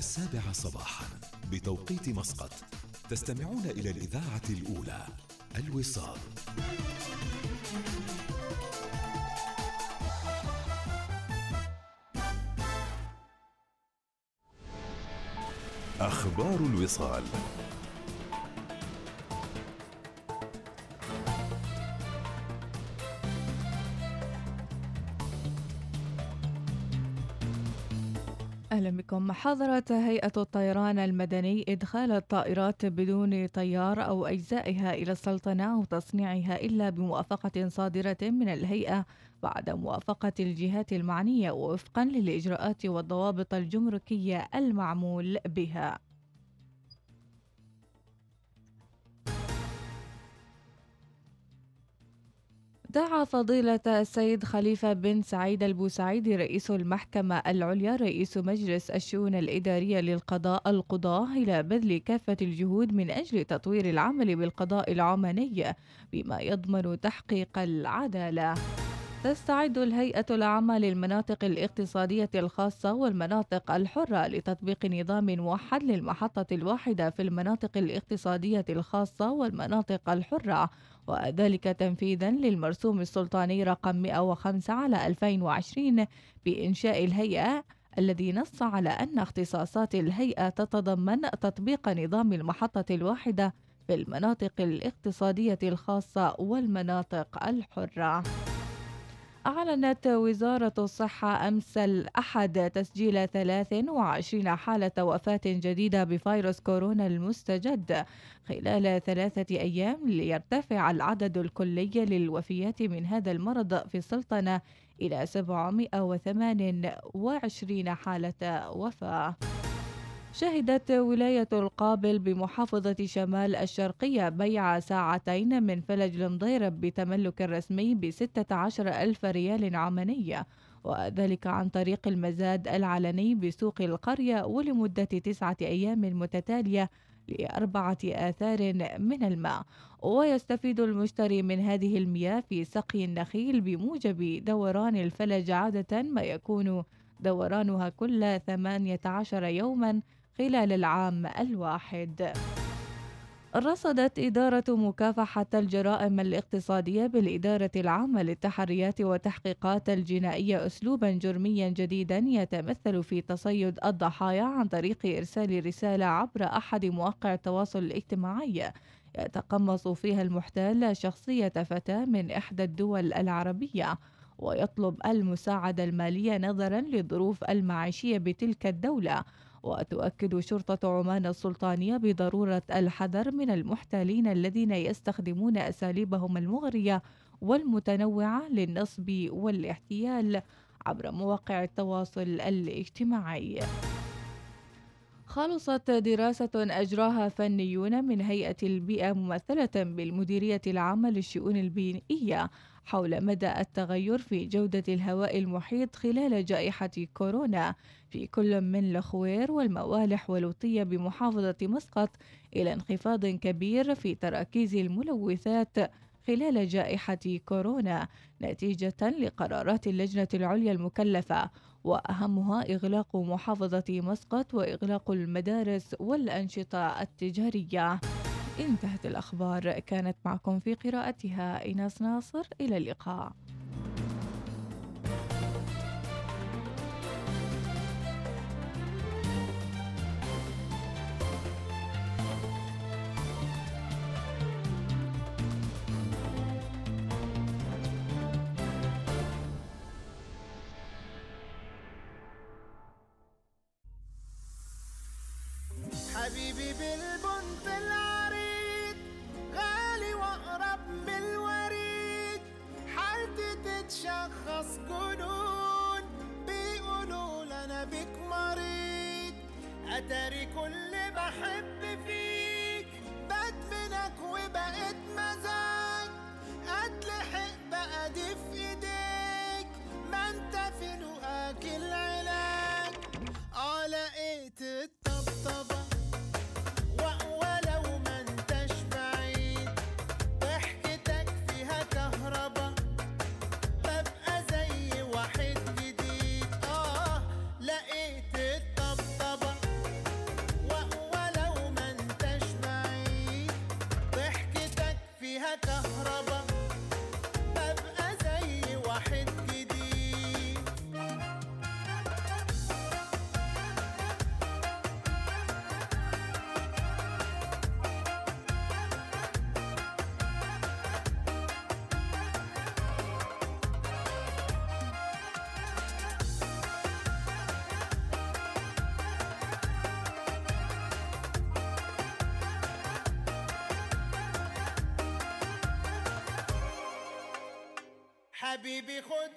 السابعة صباحا بتوقيت مسقط. تستمعون إلى الإذاعة الأولى الوصال. أخبار الوصال. بكم حظرت هيئة الطيران المدني إدخال الطائرات بدون طيار أو أجزائها إلى السلطنة أو تصنيعها إلا بموافقة صادرة من الهيئة بعد موافقة الجهات المعنية وفقا للإجراءات والضوابط الجمركية المعمول بها. دعا فضيلة السيد خليفة بن سعيد البوسعيدي رئيس المحكمة العليا رئيس مجلس الشؤون الإدارية للقضاء القضاة إلى بذل كافة الجهود من أجل تطوير العمل بالقضاء العماني بما يضمن تحقيق العدالة. تستعد الهيئة العامة للمناطق الاقتصادية الخاصة والمناطق الحرة لتطبيق نظام موحد للمحطة الواحدة في المناطق الاقتصادية الخاصة والمناطق الحرة وذلك تنفيذا للمرسوم السلطاني رقم 105 على 2020 بإنشاء الهيئة الذي نص على أن اختصاصات الهيئة تتضمن تطبيق نظام المحطة الواحدة في المناطق الاقتصادية الخاصة والمناطق الحرة. أعلنت وزارة الصحة أمس الأحد تسجيل 23 حالة وفاة جديدة بفيروس كورونا المستجد خلال ثلاثة أيام ليرتفع العدد الكلي للوفيات من هذا المرض في السلطنة إلى 728 حالة وفاة. شهدت ولاية القابل بمحافظة شمال الشرقية بيع ساعتين من فلج المضيرب بتملك رسمي بستة عشر ألف ريال عمانية وذلك عن طريق المزاد العلني بسوق القرية ولمدة تسعة أيام متتالية لأربعة آثار من الماء. ويستفيد المشتري من هذه المياه في سقي النخيل بموجب دوران الفلج عادة ما يكون دورانها كل 18 يوما خلال العام الواحد. رصدت إدارة مكافحة الجرائم الاقتصادية بالإدارة العامة للتحريات والتحقيقات الجنائية أسلوبا جرميا جديدا يتمثل في تصيد الضحايا عن طريق إرسال رسالة عبر أحد مواقع التواصل الاجتماعي يتقمص فيها المحتال شخصية فتاة من إحدى الدول العربية ويطلب المساعدة المالية نظرا للظروف المعيشية بتلك الدولة. وتؤكد شرطة عمان السلطانية بضرورة الحذر من المحتالين الذين يستخدمون أساليبهم المغرية والمتنوعة للنصب والاحتيال عبر مواقع التواصل الاجتماعي. خلصت دراسة أجراها فنيون من هيئة البيئة ممثلة بالمديرية العامة للشؤون البيئية حول مدى التغير في جودة الهواء المحيط خلال جائحة كورونا في كل من الخوير والموالح والوطية بمحافظة مسقط إلى انخفاض كبير في تراكيز الملوثات خلال جائحة كورونا نتيجة لقرارات اللجنة العليا المكلفة وأهمها إغلاق محافظة مسقط وإغلاق المدارس والأنشطة التجارية. انتهت الأخبار كانت معكم في قراءتها إيناس ناصر إلى اللقاء. حبيبي خدها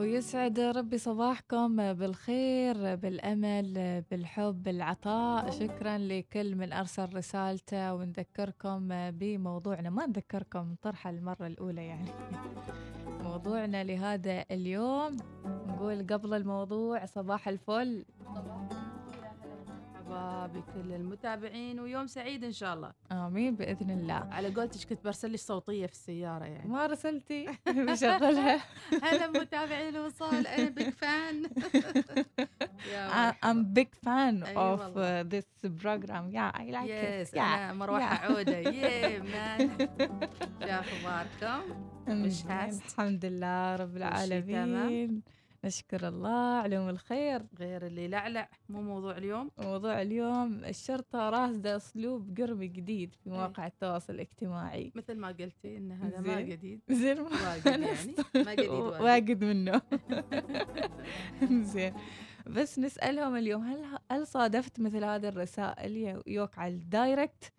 ويسعد ربي صباحكم بالخير بالأمل بالحب بالعطاء. شكرا لكل من أرسل رسالته ونذكركم بموضوعنا. ما نذكركم طرحة المرة الأولى يعني. موضوعنا لهذا اليوم. نقول قبل الموضوع صباح الفل. بكل المتابعين ويوم سعيد إن شاء الله. آمين بإذن الله. على قولتك كنت برسل لك صوتيه في السيارة يعني. ما رسلتي. بشغلها. هلا متابعين الوصال أنا بيك فان I'm big fan of والله. uh, this program. Yeah I like يس it yeah. أنا مروحة yeah. مان شو اخباركم؟ الحمد لله رب؟ العالمين. نشكر الله علوم الخير. غير اللي لعلع مو موضوع اليوم. موضوع اليوم الشرطة راسدة أسلوب قربي جديد في إيه. مواقع التواصل الاجتماعي. مثل ما قلتي إن هذا ما. جديد زين. واجد يعني. ما جديد واجد واجد منه. زين. بس نسألهم اليوم هل هل صادفت مثل هذه الرسائل يو- يوك على ال direct.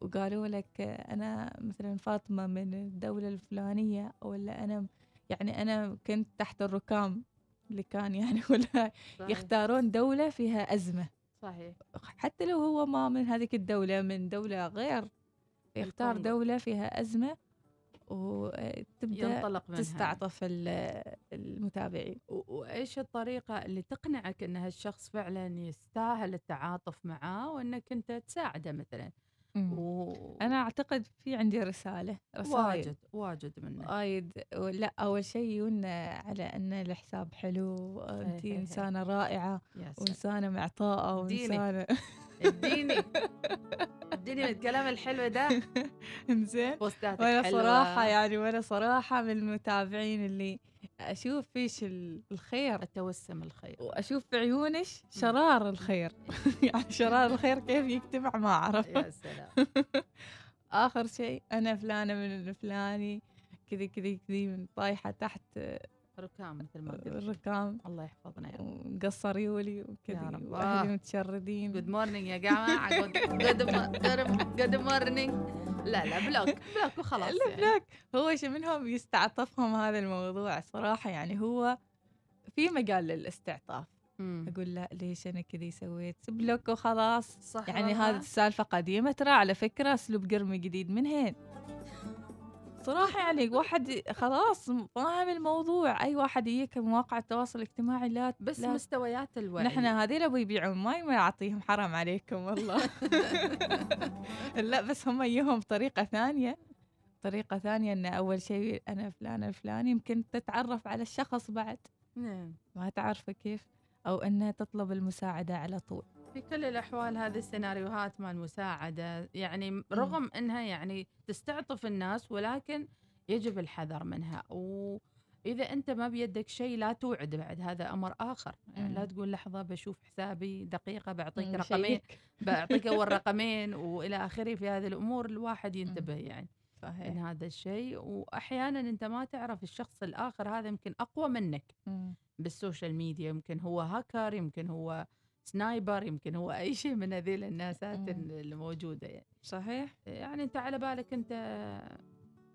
وقالوا لك أنا مثلا فاطمة من الدولة الفلانية ولا أنا يعني أنا كنت تحت الركام اللي كان يعني ولا صحيح. يختارون دولة فيها أزمة. صحيح. حتى لو هو ما من هذيك الدولة من دولة غير يختار الكونغو. دولة فيها أزمة وتبدأ ينطلق منها. تستعطف ال- المتابعين. و- وإيش الطريقة اللي تقنعك إن هالشخص فعلا يستاهل التعاطف معاه وإنك أنت تساعده مثلا؟ و... أنا أعتقد في عندي رسالة رسائل. واجد واجد منه وايد لا أول شيء يقولنا على أن الحساب حلو أنت هي هي. إنسانة رائعة يا سلام. وإنسانة معطاءة اديني. اديني. الكلام الحلو ده. بوستاتك وأنا. صراحة يعني وأنا صراحة من المتابعين اللي أشوف فيش ال- الخير. التوسم الخير. وأشوف في عيونش شرار الخير. يعني شرار الخير كيف يجتمع ما أعرف. يا سلام. آخر شيء أنا فلانة من الفلاني كذي كذي كذي من طايحة تحت ركام مثل ما قلت الركام الله يحفظنا يا رب. ومقصر يولي وكذي رب. واهلي. متشردين. جود مورنينج يا جماعة. good morning لا لا block block وخلاص لا يعني. هو شو منهم يستعطفهم هذا الموضوع صراحة يعني هو في مجال للاستعطاف مم. أقول لا ليش أنا كذي سويت block وخلاص صح يعني. هذه السالفة قديمة ترى على فكرة أسلوب قرمي جديد من هين صراحة يعني واحد خلاص فاهم الموضوع. أي واحد يجيك مواقع التواصل الاجتماعي لا بس لا. مستويات الوعي. نحن هذيل أبو يبيعون ماي ما يعطيهم حرام عليكم والله. لا بس هم يجيهم بطريقة ثانية. طريقة ثانية أن أول شيء أنا فلان الفلاني يمكن تتعرف على الشخص بعد. نعم. ما تعرفه كيف؟ أو أنها تطلب المساعدة على طول. في كل الأحوال هذه السيناريوهات مال المساعدة يعني رغم أنها يعني تستعطف الناس ولكن يجب الحذر منها. وإذا أنت ما بيدك شيء لا توعد بعد هذا أمر آخر. يعني لا. تقول لحظة بشوف حسابي دقيقة بعطيك رقمين. بعطيك أول رقمين وإلى آخره في هذه الأمور. الواحد ينتبه يعني من صحيح هذا الشيء. وأحيانا أنت ما تعرف الشخص الآخر هذا يمكن أقوى منك مم. بال social media. يمكن هو هاكر يمكن هو sniper يمكن هو أي شيء من هذيل الناسات. الموجودة يعني صحيح يعني أنت على بالك أنت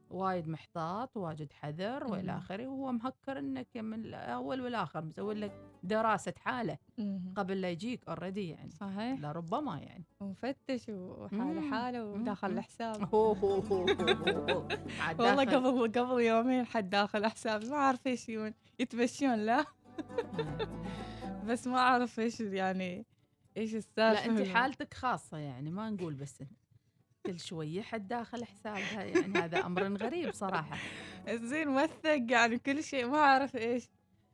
وايد محتاط واجد حذر وإلى. آخره وهو مهكر إنك من الأول والآخر مسوي لك دراسة حالة. قبل لا يجيك already يعني صحيح لربما يعني ومفتش وحاله. حاله وداخل. الحساب والله قبل قبل يومين حد داخل حساب ما أعرف إيش يتمشون لا بس ما أعرف إيش يعني إيش السالفة لا انت. حالتك خاصة يعني ما نقول بس كل شوية حد داخل حسابها يعني هذا أمر غريب صراحة زين موثق يعني كل شيء ما أعرف إيش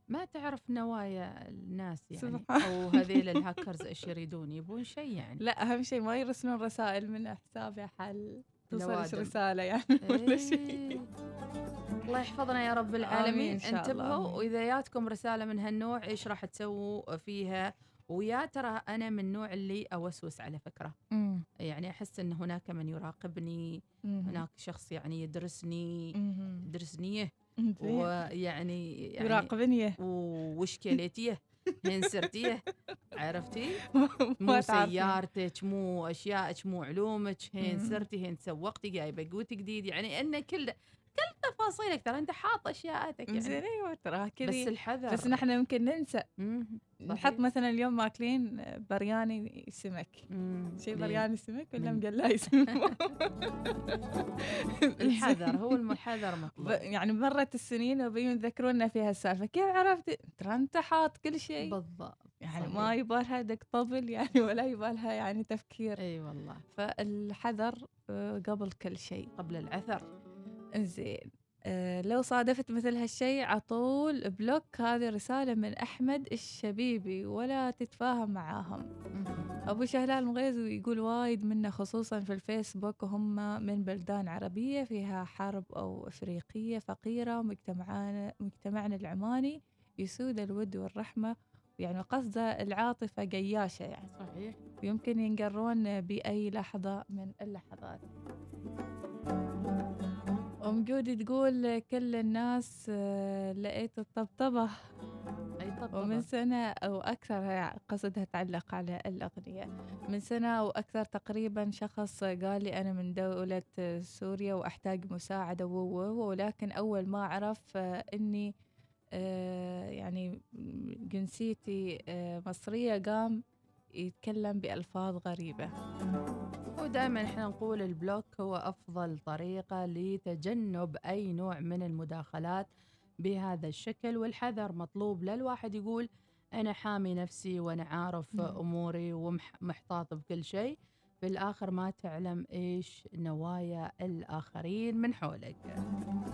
ما تعرف نوايا الناس يعني سبحان أو هذيل الهاكرز إيش يريدون يبون شيء يعني لا أهم شيء ما يرسلون رسائل من حسابي حل توصل. رسالة يعني ولا شيء إيه. الله يحفظنا يا رب العالمين انتبهوا. وإذا جاتكم رسالة من هالنوع إيش راح تسووا فيها ويا ترى أنا من النوع اللي أوسوس على فكرة مم. يعني أحس إن هناك من يراقبني مم. هناك شخص يعني يدرسني مم. يدرسني زين. ويعني يعني يراقبني وش كليتيه هين سرتيه عرفتي مو. سيارتك مو اشيائك مو علومك هين. سرتي هين تسوقتي جايبة قوت جديد يعني انه كل كل تفاصيلك ترى أنت حاط أشياءاتك يعني. زين أيوه ترى بس كذي. الحذر. بس نحن يمكن ننسى. نحط. مثلا اليوم ماكلين برياني سمك. شيء؟ برياني سمك ولا مقلاي سمك؟ الحذر هو المحذر ب- مطلوب يعني مرت السنين وبيون يذكرونا في هالسالفه كيف عرفت؟ ترى أنت حاط كل شيء. بالضبط. يعني صحيح. ما يبالها دق طبل يعني ولا يبالها يعني تفكير. إي والله. فالحذر آه، قبل كل شيء. قبل العثر. زين آه، لو صادفت مثل هالشيء عطول بلوك هذه رسالة من أحمد الشبيبي ولا تتفاهم معاهم. أبو شهلال مغيز يقول وايد منا خصوصا في الفيسبوك وهم من بلدان عربية فيها حرب أو أفريقية فقيرة ومجتمعنا مجتمعنا العماني يسود الود والرحمة. يعني قصده العاطفة قياشة يعني. صحيح. ويمكن ينقرون بأي لحظة من اللحظات. أم جودي تقول كل الناس آه، لقيت الطبطبة. أي ومن طبطبة سنة أو أكثر هي قصدها تعلق على الأغنية. من سنة أو أكثر تقريبا شخص قال لي أنا من دولة سوريا وأحتاج مساعدة و و ولكن أول ما عرف آه، إني آه، يعني جنسيتي مصرية قام يتكلم بألفاظ غريبة ودائما إحنا نقول ال block هو أفضل طريقة لتجنب أي نوع من المداخلات بهذا الشكل والحذر مطلوب لا الواحد يقول أنا حامي نفسي وأنا عارف. أموري ومحتاط بكل شيء في الآخر ما تعلم إيش نوايا الآخرين من حولك.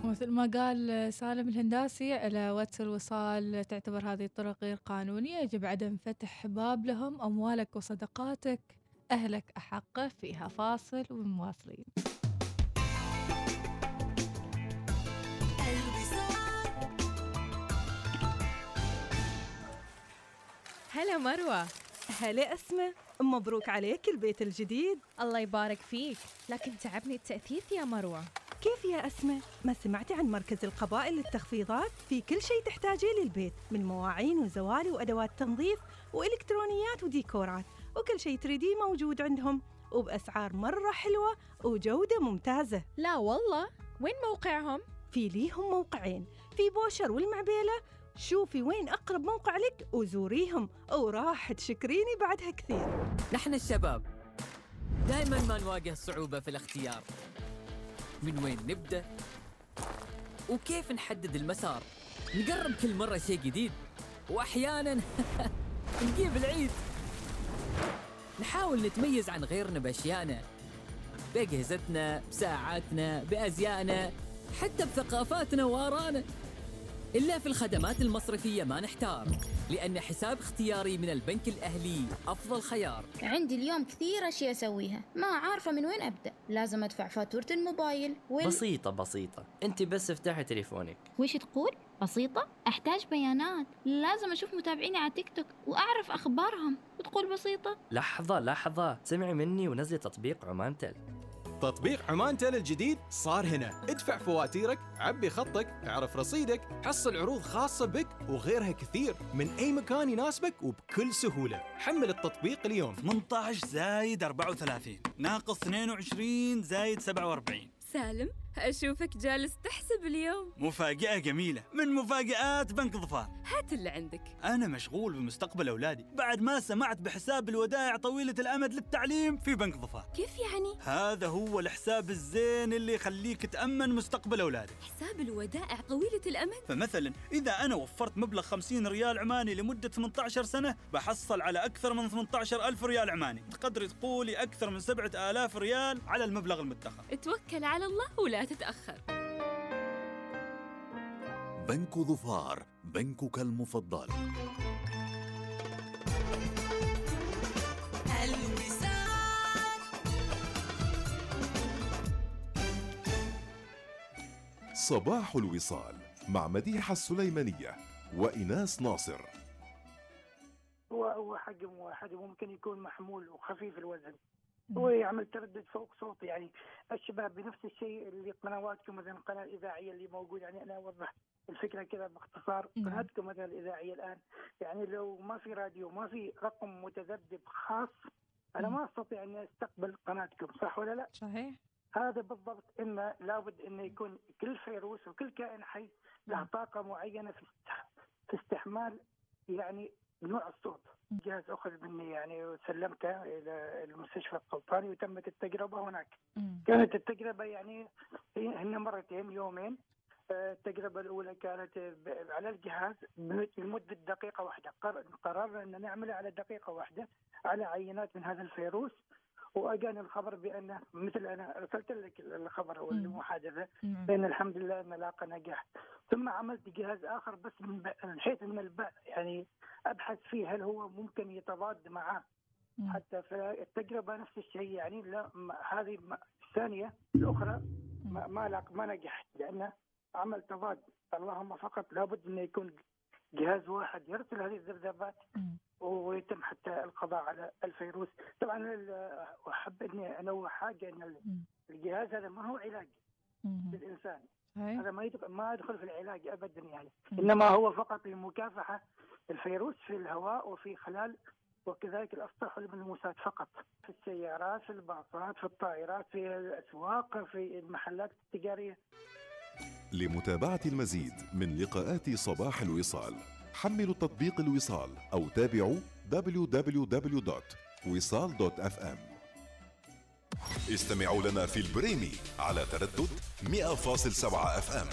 مثل ما قال سالم الهنداسي على واتس الوصال تعتبر هذه الطرق غير قانونية يجب عدم فتح باب لهم أموالك وصدقاتك. أهلك أحق فيها فاصل ومواصلين. هلا مروة. هلا أسمة مبروك عليك البيت الجديد الله يبارك فيك لكن تعبني التأثيث يا مروة كيف يا أسمة؟ ما سمعتي عن مركز القبائل للتخفيضات؟ في كل شيء تحتاجيه للبيت من مواعين وزوالي وأدوات تنظيف وإلكترونيات وديكورات وكل شيء تريديه موجود عندهم وبأسعار مرة حلوة وجودة ممتازة لا والله وين موقعهم؟ في ليهم موقعين في بوشر والمعبيلة شوفي وين أقرب موقع لك وزوريهم. وراح تشكريني بعدها كثير. نحن الشباب دائما ما نواجه صعوبة في الاختيار. من وين نبدأ؟ وكيف نحدد المسار؟ نقرب كل مرة شيء جديد. وأحيانا نجيب العيد. نحاول نتميز عن غيرنا بأشيائنا بأجهزتنا بساعاتنا بأزيائنا حتى بثقافاتنا وآرائنا. إلا في الخدمات المصرفية ما نحتار لأن حساب اختياري من البنك الأهلي أفضل خيار. عندي اليوم كثير أشياء أسويها ما عارفة من وين أبدأ. لازم أدفع فاتورة الموبايل وال... بسيطة بسيطة. أنت بس افتحي تليفونك. وش تقول؟ بسيطة؟ أحتاج بيانات. لازم أشوف متابعيني على تيك توك وأعرف أخبارهم. وتقول بسيطة؟ لحظة لحظة. سمعي مني ونزلي تطبيق عمان تل تطبيق عمان تل الجديد صار هنا. ادفع فواتيرك عبي خطك اعرف رصيدك حصل عروض خاصة بك وغيرها كثير من أي مكان يناسبك وبكل سهولة. حمل التطبيق اليوم. 18 زايد 34 ناقص 22 زايد 47 سالم أشوفك جالس تحسب اليوم. مفاجأة جميلة. من مفاجآت بنك ظفار. هات اللي عندك. أنا مشغول بمستقبل أولادي. بعد ما سمعت بحساب الودائع طويلة الأمد للتعليم في بنك ظفار. كيف يعني؟ هذا هو الحساب الزين اللي يخليك تأمن مستقبل أولادك. حساب الودائع طويلة الأمد؟ فمثلا إذا أنا وفرت مبلغ 50 ريال عماني لمدة 18 سنة بحصل على أكثر من 18 ألف ريال عماني. تقدري تقولي أكثر من 7000 ريال على المبلغ المدخر. توكل على الله ولا تتأخر. بنك ظفار بنكك المفضل. صباح الوصال مع مديحة السليمانية وإناس ناصر. هو هو حجم واحد وممكن يكون محمول وخفيف الوزن. ويعمل تردد فوق صوت يعني الشباب بنفس الشيء اللي قنواتكم مثلا القناة الإذاعية اللي موجودة. يعني أنا أوضح الفكرة كذا باختصار. قناتكم مثلا الإذاعية الآن يعني لو ما في راديو ما في رقم متذبذب خاص أنا ما أستطيع اني أستقبل قناتكم صح ولا لا؟ صحيح. هذا بالضبط انه لابد انه يكون كل فيروس وكل كائن حي له طاقة معينة في استحمال يعني نوع الصوت. جهاز أخذ مني يعني وسلمته إلى المستشفى السلطاني وتمت التجربة هناك. كانت التجربة يعني هن مرتين يومين آه، التجربة الأولى كانت على الجهاز لمدة دقيقة واحدة قر- قررنا أن نعمل على دقيقة واحدة على عينات من هذا الفيروس وأجاني الخبر بأنه مثل أنا أرسلت لك الخبر أو المحادثة. بأن الحمد لله انه لاقى نجاح. ثم عملت جهاز آخر بس من حيث من الب... يعني أبحث فيه هل هو ممكن يتضاد معه. حتى في التجربة نفس الشيء يعني لا هذه الثانية. الأخرى ما ما, ما نجحت لأنه عمل تضاد. اللهم فقط لابد انه يكون جهاز واحد يرسل هذه الذبذبات ويتم حتى القضاء على الفيروس. طبعا أحب إني أنوه حاجة إن ال- الجهاز هذا ما هو علاج للإنسان. هذا ما يدخل ما يدخل في العلاج ابدا يعني. إنما هو فقط لمكافحه الفيروس في الهواء وفي خلال وكذلك الأسطح والملموسات فقط. في السيارات في الباصات في الطائرات في الأسواق في المحلات التجارية. لمتابعة المزيد من لقاءات صباح الوصال. حملوا تطبيق الوصال أو تابعوا www.wisal.fm استمعوا لنا في البريمي على تردد 100.7 FM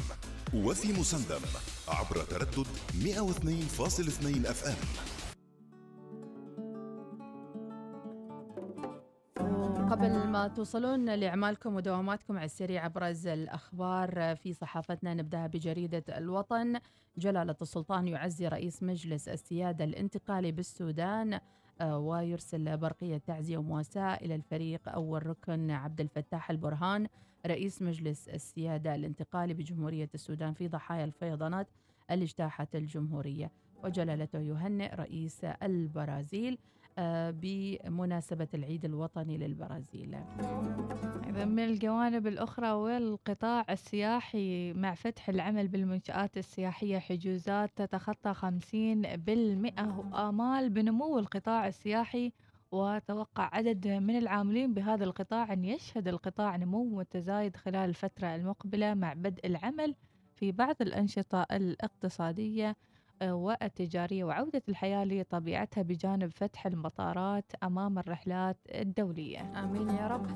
وفي مسندم عبر تردد 102.2 FM توصلون لأعمالكم ودواماتكم على السريع أبرز الأخبار. في صحافتنا نبدأها بجريدة الوطن. جلالة السلطان يعزي رئيس مجلس السيادة الانتقالي بالسودان آه، ويرسل برقية تعزية ومواساة إلى الفريق. أول ركن عبد الفتاح البرهان رئيس مجلس السيادة الانتقالي بجمهورية السودان في ضحايا الفيضانات اللي اجتاحت الجمهورية. وجلالته يهنئ رئيس البرازيل بمناسبة العيد الوطني للبرازيل. إذا من الجوانب الأخرى والقطاع السياحي مع فتح العمل بالمنشآت السياحية حجوزات تتخطى 50% وآمال بنمو القطاع السياحي. وتوقع عدد من العاملين بهذا القطاع أن يشهد القطاع نمو متزايد خلال الفترة المقبلة مع بدء العمل في بعض الأنشطة الاقتصادية. والتجارية وعودة الحياة لطبيعتها بجانب فتح المطارات أمام الرحلات الدولية. آمين يا رب.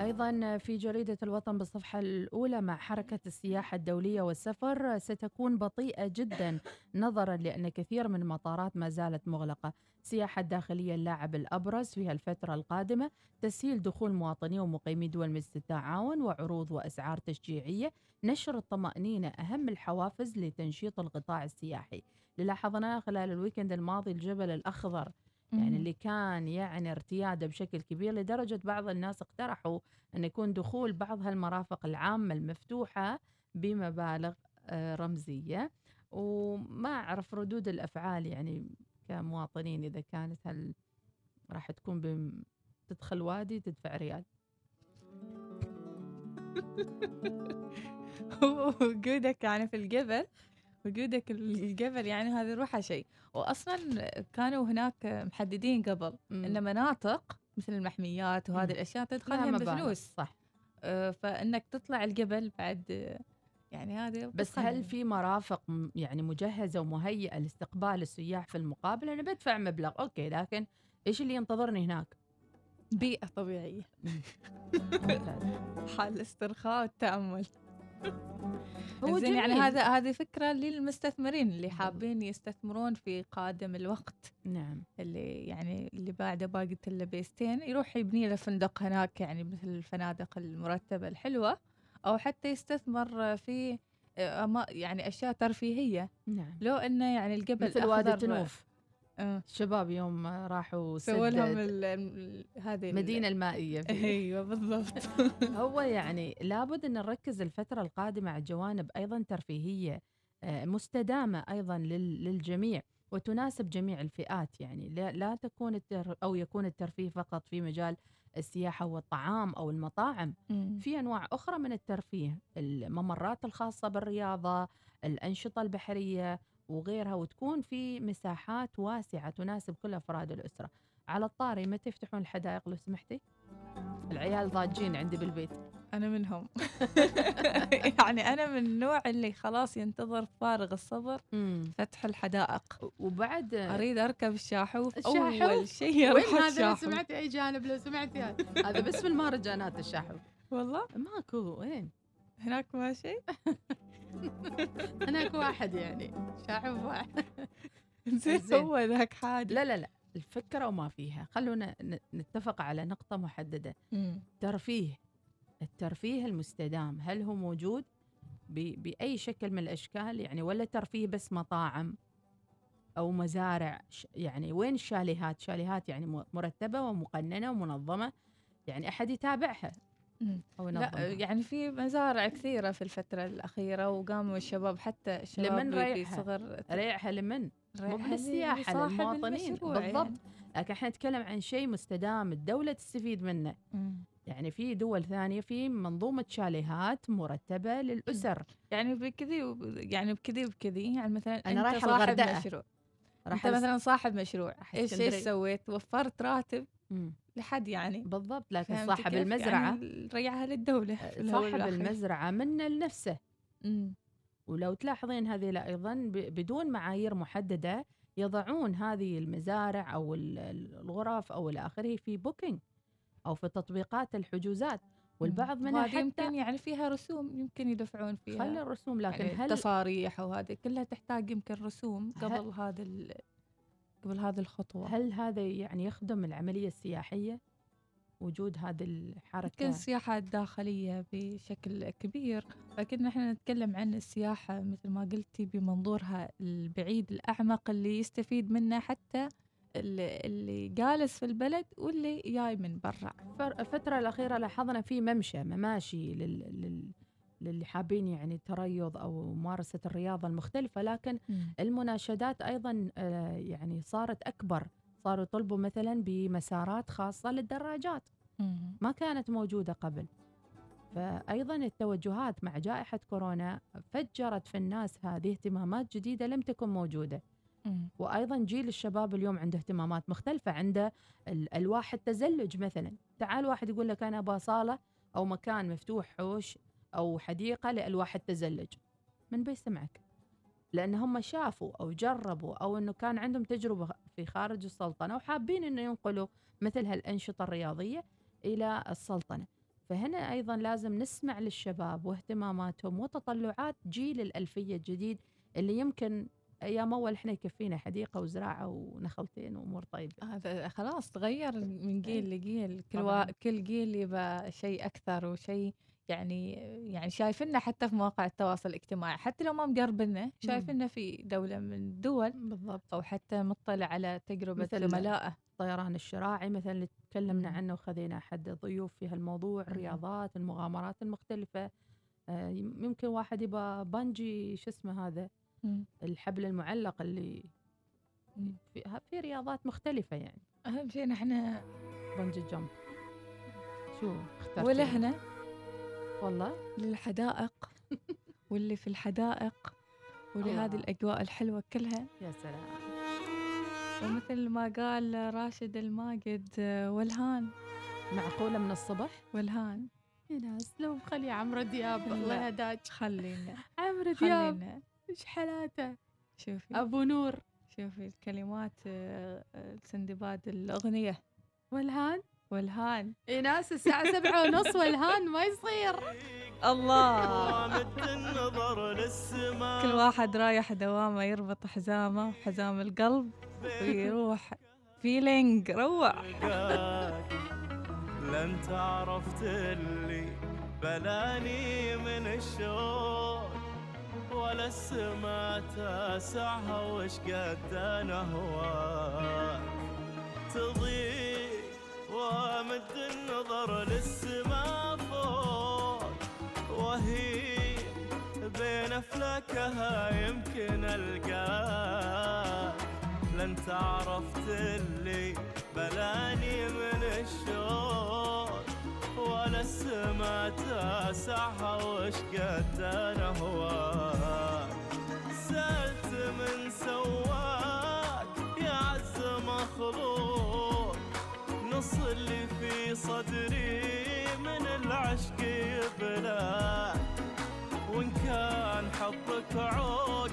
أيضا في جريدة الوطن بالصفحة الأولى مع حركة السياحة الدولية والسفر ستكون بطيئة جدا نظرا لأن كثير من المطارات ما زالت مغلقة. السياحة الداخلية اللاعب الأبرز في الفترة القادمة تسهيل دخول مواطني ومقيمي دول مثل التعاون وعروض وأسعار تشجيعية نشر الطمأنينة أهم الحوافز لتنشيط القطاع السياحي اللي لاحظناه خلال الويكند الماضي الجبل الأخضر يعني. اللي كان يعني ارتياده بشكل كبير لدرجة بعض الناس اقترحوا أن يكون دخول بعض هالمرافق العامة المفتوحة بمبالغ آه، رمزية وما أعرف ردود الأفعال يعني كمواطنين إذا كانت هل راح تكون بم... تدخل وادي تدفع ريال؟ وجودك يعني في الجبل وجودك الجبل يعني هذه روحها شيء. واصلا كانوا هناك محددين قبل إن مناطق مثل المحميات وهذه. الأشياء لها تدخلها بفلوس. صح. آه، فإنك تطلع الجبل بعد يعني هذه بس هل في مرافق يعني مجهزة ومهيئة لاستقبال السياح في المقابل؟ أنا بدفع مبلغ. okay لكن إيش اللي ينتظرني هناك؟ بيئة طبيعية. حال استرخاء والتأمل. هو زين يعني جميل. هذا هذه فكرة للمستثمرين اللي حابين يستثمرون في قادم الوقت. نعم. اللي يعني اللي بعده باقي له بيستين يروح يبني له فندق هناك يعني مثل الفنادق المرتبة الحلوة. أو حتى يستثمر في آه، يعني أشياء ترفيهية. نعم. لو إنه يعني الجبل مثل وادي تنوف آه. الشباب يوم راحوا سووا لهم هذه ال- المدينة المائية. أيوه بالضبط. هو يعني لابد أن نركز الفترة القادمة على جوانب أيضا ترفيهية آه، مستدامة أيضا لل- للجميع وتناسب جميع الفئات. يعني لا, لا تكون التر أو يكون الترفيه فقط في مجال السياحة والطعام أو المطاعم مم. في أنواع أخرى من الترفيه الممرات الخاصة بالرياضة الأنشطة البحرية وغيرها وتكون في مساحات واسعة تناسب كل أفراد الأسرة. على الطاري متى يفتحون الحدائق لو سمحتي؟ العيال ضاجين عندي بالبيت. أنا منهم. يعني أنا من النوع اللي خلاص ينتظر فارغ الصبر فتح الحدائق. وبعد أريد أركب الشاحوف الشاحوف؟ أول شيء وين أروح هذا؟ لو سمعتي أي جانب لو سمعتي هذا بس في المهرجانات الشاحوف. والله؟ ماكو وين؟ هناك ما شيء هناك واحد يعني شاحوف واحد. زين. هو ذاك حاجة لا لا لا الفكرة وما فيها. خلونا نتفق على نقطة محددة. ترفيه الترفيه المستدام هل هو موجود بأي شكل من الأشكال؟ يعني ولا ترفيه بس مطاعم أو مزارع؟ يعني وين الشاليهات؟ شاليهات يعني مرتبة ومقننة ومنظمة يعني أحد يتابعها. أو لا يعني في مزارع كثيرة في الفترة الأخيرة وقاموا الشباب حتى الشباب لمن؟ بصغر ريعها لمن؟ مو لصاحب للمواطنين. بالضبط. يعني. لكن إحنا نتكلم عن شيء مستدام الدولة تستفيد منه. مم. يعني في دول ثانية في منظومة شاليهات مرتبة للأسر يعني بكذي وب- يعني بكذي وبكذي يعني مثلا أنا أنت رايحة صاحب الغردقة. مشروع راح أنت مثلا صاحب مشروع إيش إيش. سويت وفرت راتب مم. لحد يعني بالضبط لكن صاحب كيف؟ المزرعة يعني ريعها للدولة الأول صاحب. المزرعة منه لنفسه. ولو تلاحظين هذه أيضا بدون معايير محددة يضعون هذه المزارع أو ال- ال- الغرف أو إلى آخره في بوكينج أو في تطبيقات الحجوزات والبعض منها حتى يمكن يعني فيها رسوم يمكن يدفعون فيها. خلي الرسوم لكن يعني هل تصاريح وهذه كلها تحتاج يمكن رسوم قبل هذا قبل هذه الخطوة. هل هذا يعني يخدم العملية السياحية؟ وجود هذه يمكن الحركة السياحة الداخلية بشكل كبير لكن إحنا نتكلم عن السياحة مثل ما قلتي بمنظورها البعيد الأعمق اللي يستفيد منه حتى اللي, اللي جالس في البلد واللي جاي من برا. الفترة الأخيرة لاحظنا في ممشى مماشي لل... لل... للي حابين يعني تريض أو ممارسة الرياضة المختلفة لكن المناشدات أيضا آه، يعني صارت أكبر. صاروا يطلبوا مثلا بمسارات خاصة للدراجات. ما كانت موجودة قبل. فأيضا التوجهات مع جائحة كورونا فجرت في الناس هذه اهتمامات جديدة لم تكن موجودة. وأيضا جيل الشباب اليوم عنده اهتمامات مختلفة عنده ال- الواح التزلج مثلا. تعال واحد يقول لك أنا أبغى صاله أو مكان مفتوح حوش أو حديقة لالواح التزلج من بيسمعك. لأن هم شافوا أو جربوا أو إنه كان عندهم تجربة في خارج السلطنة وحابين إنه ينقلوا مثل هالأنشطة الرياضية إلى السلطنة. فهنا أيضا لازم نسمع للشباب واهتماماتهم وتطلعات جيل الألفية الجديد اللي يمكن أيام اول إحنا يكفينا حديقة وزراعة ونخلتين وأمور طيبة. هذا خلاص تغير من جيل لجيل. كل. وا... كل جيل يبقى شيء أكثر وشيء يعني يعني شايفيننا حتى في مواقع التواصل الاجتماعي. حتى لو ما مقربنا شايفيننا في دولة من الدول بالضبط. أو حتى مطلع على تجربة مثل زملائه الطيران الشراعي مثلا تكلمنا. عنه وخذينا احد الضيوف في هالموضوع الرياضات المغامرات المختلفة. آه، يمكن واحد يبقى بانجي شو اسمه هذا؟ مم. الحبل المعلق اللي مم. في, في رياضات مختلفة يعني. أهم شيء نحن بانجي جمب. شو اخترتي؟ ولهنا والله. للحدائق. واللي في الحدائق. ولهذه الله. الأجواء الحلوة كلها. يا سلام. ومثل ما قال راشد الماجد والهان. معقولة من الصبح؟ والهان. يا ناس لو خلي عمرو دياب. الله يهداك خلينا. عمرو دياب. خلينا إيش حالاته؟ شوفي. أبو نور. شوفي الكلمات آه، سندباد الأغنية. والهان؟ والهان. يا ناس الساعة سبعة ونص والهان ما يصير. الله. النظر للسماء كل واحد رايح دوامه يربط حزامه وحزام القلب ويروح فيلينج روح. انت عرفت اللي بلاني من الشوق. ولا السما تسعها وش قد أنا تضيق وامد النظر للسما فوق وهي بين أفلاكها يمكن القاك لا انت عرفت اللي بلاني من الشوق. ولا السما تسعها وش قد أنا سألت من سواك يا عز مخلوق نص اللي في صدري من العشق يبلاك وإن كان حبك عود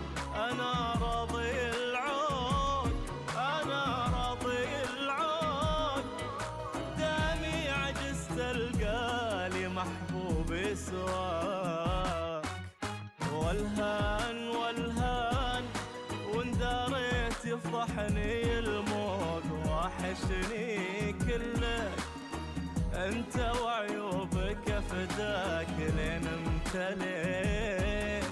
أنت وعيوبك فداك لين امتليت.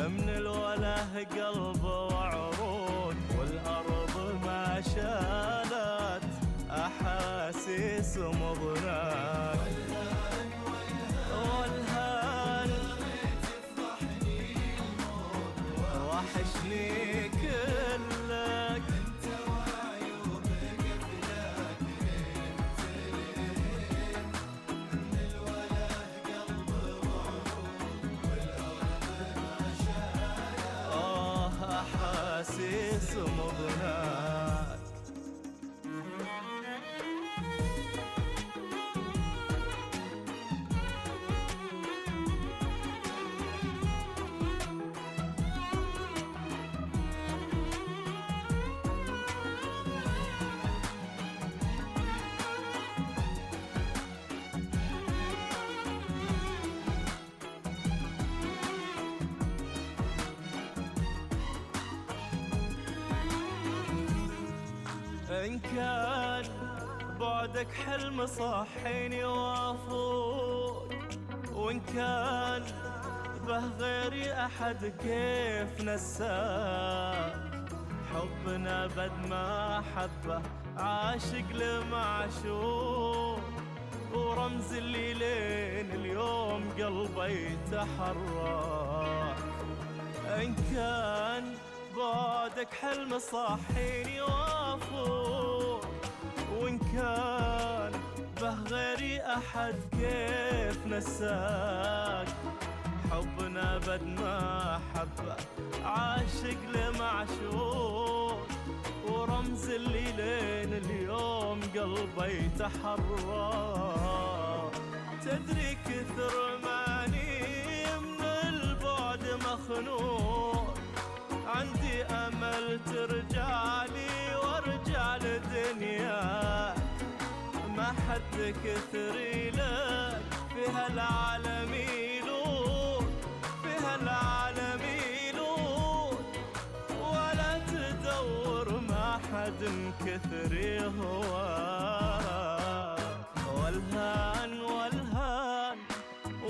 من الوله قلب وعروق والأرض ما شالت. أحاسيس مضناك صحيني وافوق وإن كان به غيري أحد كيف نساك حبنا بد ما حبه عاشق لمعشوق ورمز اللي لين اليوم قلبي يتحرك. إن كان بعدك حلم صحيني وافوق وإن كان به غيري أحد كيف نساك؟ حبنا بد ما حبه عاشق لمعشوق. ورمز اللي لين اليوم قلبي يتحرك تدري ما حد كثري لك في هالعالم يلوك في هالعالم يلوك ولا تدور ما حد مكثري هواك والهان والهان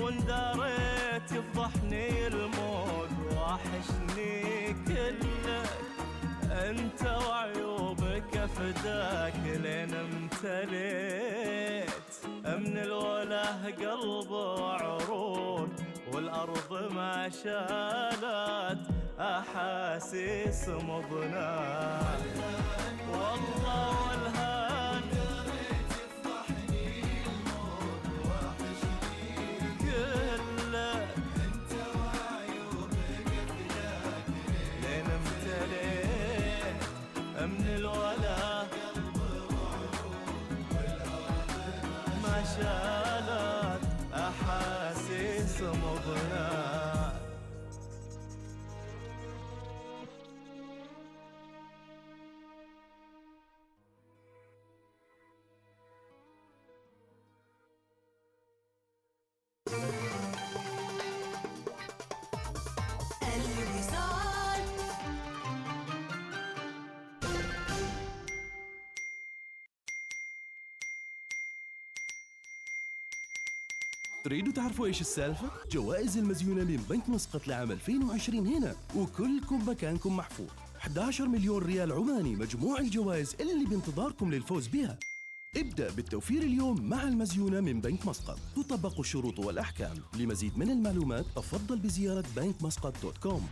وانداريت يفضحني الموت وحشني كلك. انت وعيوبك فداك لين امتليت من الوله قلب وعروق والأرض ما شالت أحاسيس مضنات والله تعرفوا إيش السالفة؟ جوائز المزيونة من بنك مسقط لعام 2020 هنا وكلكم مكانكم محفوظ 11 مليون ريال عماني مجموع الجوائز اللي بانتظاركم للفوز بها. ابدأ بالتوفير اليوم مع المزيونة من بنك مسقط. تطبق الشروط والأحكام. لمزيد من المعلومات تفضل بزيارة بنك مسقط dot com.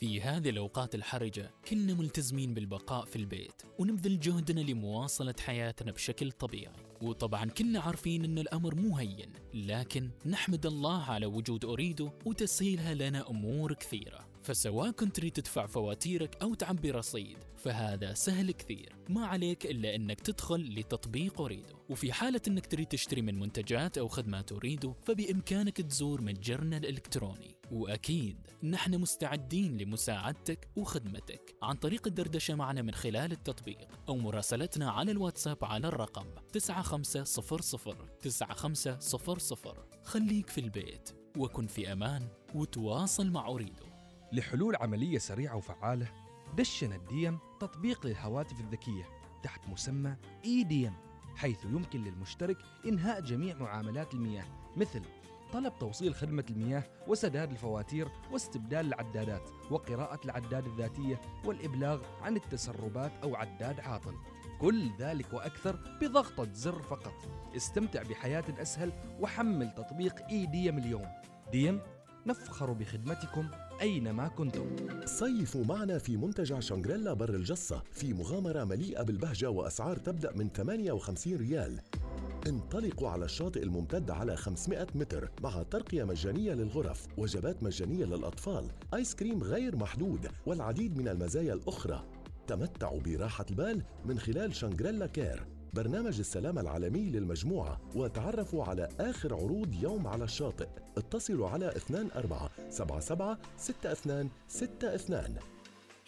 في هذه الأوقات الحرجة كنا ملتزمين بالبقاء في البيت ونبذل جهدنا لمواصلة حياتنا بشكل طبيعي. وطبعا كنا عارفين أن الأمر مو هين لكن نحمد الله على وجود Ooredoo وتسهيلها لنا أمور كثيرة. فسواء كنت تريد تدفع فواتيرك أو تعبي رصيد فهذا سهل كثير. ما عليك إلا أنك تدخل لتطبيق أريدو. وفي حالة أنك تريد تشتري من منتجات أو خدمات أريدو فبإمكانك تزور متجرنا الإلكتروني. وأكيد نحن مستعدين لمساعدتك وخدمتك. عن طريق الدردشة معنا من خلال التطبيق أو مراسلتنا على الواتساب على الرقم 9500 9500 خليك في البيت وكن في أمان وتواصل مع أريدو. لحلول عملية سريعة وفعالة دشنت ديم تطبيق للهواتف الذكية تحت مسمى eDiam حيث يمكن للمشترك إنهاء جميع معاملات المياه مثل طلب توصيل خدمة المياه وسداد الفواتير واستبدال العدادات وقراءة العداد الذاتية والإبلاغ عن التسربات أو عداد عاطل. كل ذلك وأكثر بضغطة زر فقط. استمتع بحياة أسهل وحمل تطبيق eDiam اليوم. ديم نفخر بخدمتكم أينما كنتم. صيفوا معنا في منتجع شانغريلا بر الجصة في مغامرة مليئة بالبهجة وأسعار تبدأ من 58 ريال. انطلقوا على الشاطئ الممتد على 500 متر مع ترقية مجانية للغرف وجبات مجانية للأطفال آيس كريم غير محدود والعديد من المزايا الأخرى. تمتعوا براحة البال من خلال شانغريلا كير. برنامج السلامة العالمي للمجموعة وتعرفوا على آخر عروض يوم على الشاطئ. اتصلوا على 24 77 62 62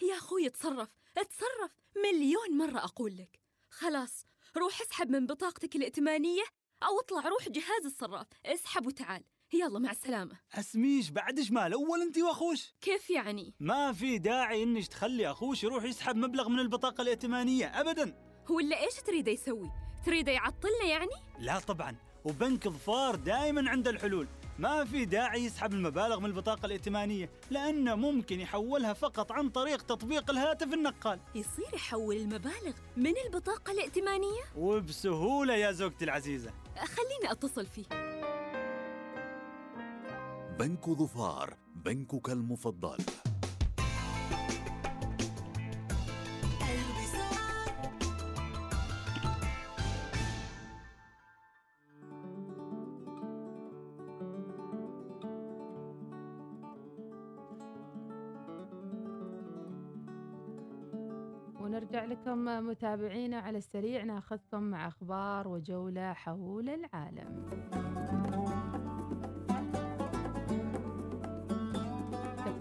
يا أخوي اتصرف! اتصرف! مليون مرة أقول لك. خلاص روح اسحب من بطاقتك الائتمانية أو اطلع روح جهاز الصراف. اسحب وتعال. يلا مع السلامة. أسميش بعد شمال أول أنت وأخوش؟ كيف يعني؟ ما في داعي انك تخلي أخوش يروح يسحب مبلغ من البطاقة الائتمانية ابدا. ولا إيش تريده يسوي؟ تريده يعطلنا يعني؟ لا طبعا وبنك ظفار دائما عند الحلول ما في داعي يسحب المبالغ من البطاقة الائتمانية لأنه ممكن يحولها فقط عن طريق تطبيق الهاتف النقال يصير يحول المبالغ من البطاقة الائتمانية؟ وبسهولة يا زوجتي العزيزة خليني أتصل فيه بنك ظفار بنكك المفضل لكم متابعينا على السريع ناخذكم مع أخبار وجولة حول العالم.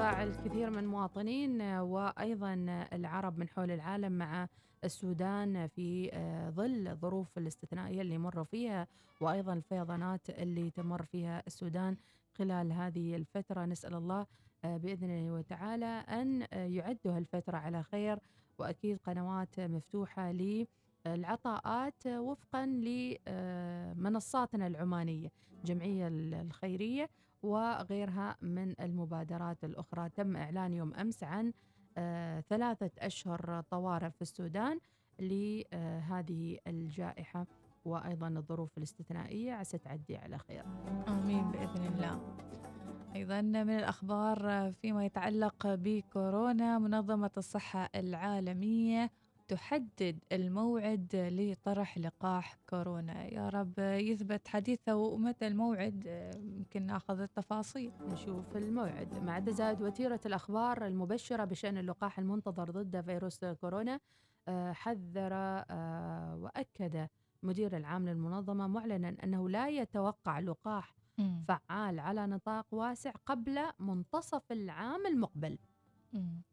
توقع الكثير من المواطنين وأيضا العرب من حول العالم مع السودان في آه، ظل الظروف الاستثنائية اللي مروا فيها وأيضا الفيضانات اللي تمر فيها السودان خلال هذه الفترة نسأل الله آه، بإذنه وتعالى أن آه، يعدوا هالفترة على خير وأكيد قنوات مفتوحة للعطاءات وفقا لمنصاتنا العمانية الجمعية الخيرية وغيرها من المبادرات الأخرى. تم إعلان يوم أمس عن آه، ثلاثة أشهر طوارئ في السودان لهذه الجائحة وأيضا الظروف الاستثنائية. عسى تعدي على خير. آمين بإذن الله. أيضا من الأخبار فيما يتعلق بكورونا منظمة الصحة العالمية تحدد الموعد لطرح لقاح كورونا. يا رب يثبت حديثه ومتى الموعد. يمكن نأخذ التفاصيل. نشوف الموعد. مع زاد وتيرة الأخبار المبشرة بشأن اللقاح المنتظر ضد فيروس كورونا آه، حذر آه، وأكد مدير العام للمنظمة معلنا أنه لا يتوقع لقاح فعال على نطاق واسع قبل منتصف العام المقبل.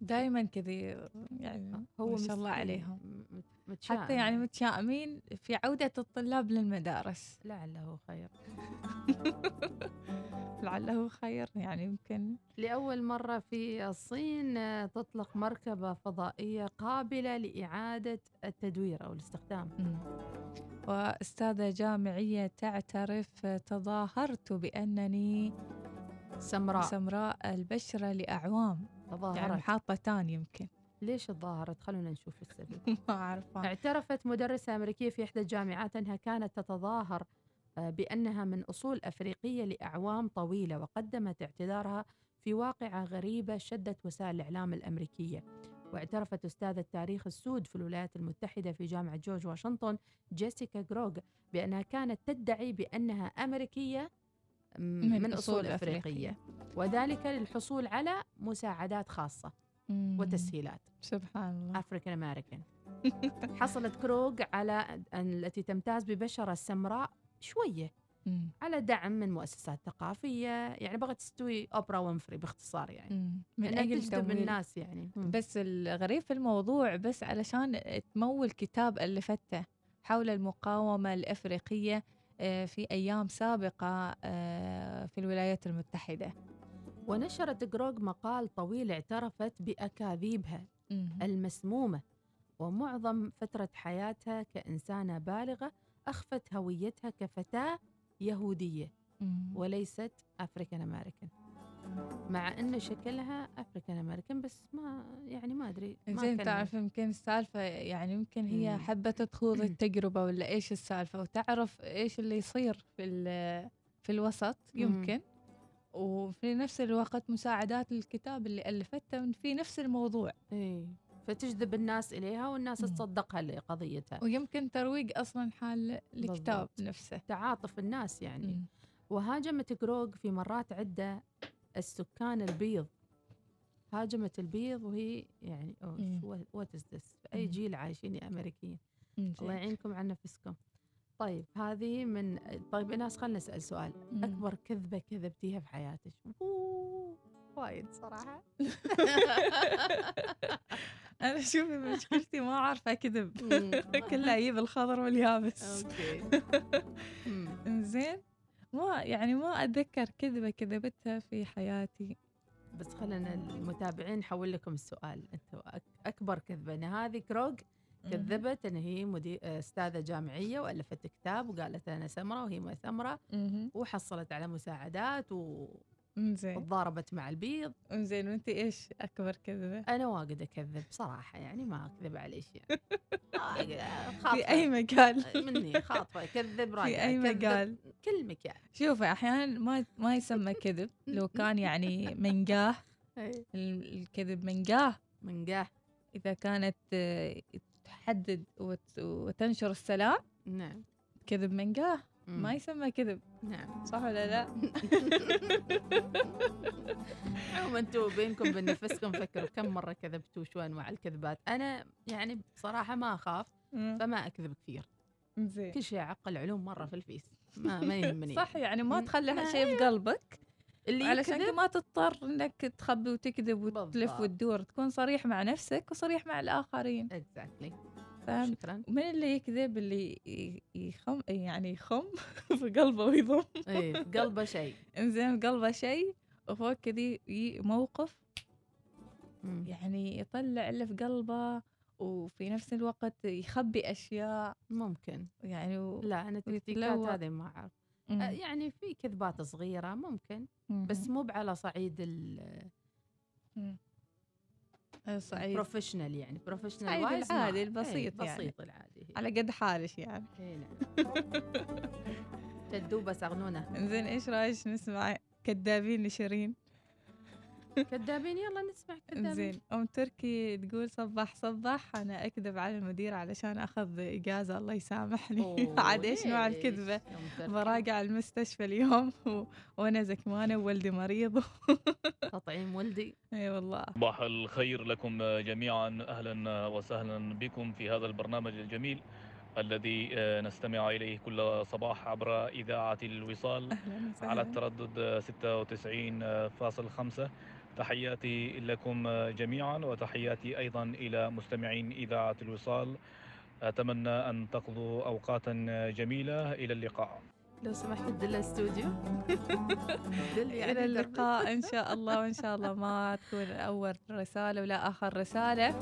دائما كذا يعني هو ما شاء الله عليهم. متشائم. حتى يعني متشائمين في عودة الطلاب للمدارس. لعله خير. لعله خير يعني يمكن. لأول مرة في الصين تطلق مركبة فضائية قابلة لإعادة التدوير أو الاستخدام. وأستاذة جامعية تعترف تظاهرت بأنني سمراء. سمراء البشرة لأعوام. تظاهرت. يعني حاطة تاني يمكن. ليش تظاهرت؟ خلونا نشوف السبب. ما أعرف اعترفت مدرسة أمريكية في إحدى الجامعات أنها كانت تتظاهر آه، بأنها من أصول أفريقية لأعوام طويلة وقدمت اعتذارها في واقعة غريبة شدت وسائل الإعلام الأمريكية. واعترفت أستاذة تاريخ السود في الولايات المتحدة في جامعة جورج واشنطن جيسيكا جروغ بأنها كانت تدعي بأنها أمريكية من, من أصول, أفريقية. وذلك للحصول على مساعدات خاصة. وتسهيلات. سبحان الله. African American حصلت كروغ على التي تمتاز ببشرة سمراء شوية. مم. على دعم من مؤسسات ثقافية يعني بغت تستوي أوبرا وينفري باختصار يعني مم. من أجل تجذب. الناس يعني مم. بس الغريب في الموضوع بس علشان تمول كتاب ألفته حول المقاومة الأفريقية آه، في أيام سابقة آه، في الولايات المتحدة ونشرت جروغ مقال طويل اعترفت بأكاذيبها مم. المسمومة ومعظم فترة حياتها كإنسانة بالغة أخفت هويتها كفتاة يهودية مم. وليست African American مع أن شكلها African American بس ما يعني ما أدري ما زين تعرف يمكن السالفة يعني يمكن هي. حبت تخوض التجربة ولا إيش السالفة؟ وتعرف إيش اللي يصير في في الوسط مم. يمكن. وفي نفس الوقت مساعدات الكتاب اللي ألفته في نفس الموضوع. إيه. فتجذب الناس إليها والناس. تصدقها لقضيتها ويمكن ترويج أصلا حال الكتاب بالضبط. نفسه تعاطف الناس يعني مم. وهاجمت جروغ في مرات عدة السكان البيض هاجمت البيض وهي يعني. what is this أي. جيل عايشين يا أمريكيين الله. يعينكم على نفسكم طيب هذه من طيب ايناس خلينا نسأل سؤال مم. أكبر كذبة كذبتيها في حياتك أوه، وايد صراحة. أنا شوفي مشكلتي ما عارفة أكذب. كلها أجيب الخضر واليابس. okay. مم. زين ما يعني ما أتذكر كذبة كذبتها في حياتي. بس خلينا المتابعين نحول لكم السؤال. أنتم أك- أكبر كذبة. ان هذه كروغ كذبت إن هي مدير أستاذة جامعية وألفت كتاب وقالت أنا سمرة وهي ما سمرة. وحصلت على مساعدات و- زين وتضاربت مع البيض. زين وانت إيش اكبر كذبة؟ أنا واجد اكذب صراحة يعني ما اكذب على شيء يعني في أي مجال؟ مني خاطفه اكذب راجع في أي مجال؟ كل مكان. شوفي أحيانا ما ما يسمى كذب. لو كان يعني منقاه إي. ال- الكذب منقاه منقاه إذا كانت آه، تحدد وت- وتنشر السلام نعم. كذب منقاه. ما يسمى كذب. نعم. صح ولا لا؟ عموما أنتم بينكم بين نفسكم فكروا كم مرة كذبتوا شو انواع الكذبات. أنا يعني بصراحة ما أخاف. فما أكذب كثير. زين. كل شيء عقل علوم مرة في ال face. ما ما يهمني. صح يعني ما. تخلي شيء في قلبك. اللي علشان ما تضطر إنك تخبي وتكذب وتلف بالضبط. وتدور تكون صريح مع نفسك وصريح مع الآخرين. exactly فاهم شكرا. من اللي يكذب اللي يخم يعني يخم في قلبه ويضم. إيه في قلبه شيء. إنزين قلبه شيء وفوق كذي موقف. مم. يعني يطلع اللي في قلبه وفي نفس الوقت يخبي أشياء. ممكن. يعني و... لا أنا التكتيكات ويتلوى. هذه ما أعرف. مم. يعني في كذبات صغيرة ممكن بس مو على صعيد صعيد ال professional يعني professional صعيد wise العادي البسيط يعني. بسيط العادي هي. على قد حالش يعني. اي نعم. كدوبه سغنونه انزين إيش رأيك نسمع كذابين لشيرين؟ كذابين يلا نسمع كذابين انزين أم تركي تقول صباح صباح. أنا أكذب على المدير علشان أخذ إجازة الله يسامحني. عاد إيش نوع الكذبة؟ براجع المستشفى اليوم و... وأنا زكمانة وولدي مريض. تطعيم ولدي. إي والله. صباح الخير لكم جميعا. أهلا وسهلا بكم في هذا البرنامج الجميل الذي نستمع إليه كل صباح عبر إذاعة الوصال أهلا وسهلا. على التردد 96.5 تحياتي لكم جميعا وتحياتي أيضا إلى مستمعين إذاعة الوصال. أتمنى أن تقضوا اوقاتا جميلة. إلى اللقاء. لو سمحت تدل الاستوديو دل يعني إلى اللقاء إن شاء الله وإن شاء الله ما تكون أول رسالة ولا آخر رسالة.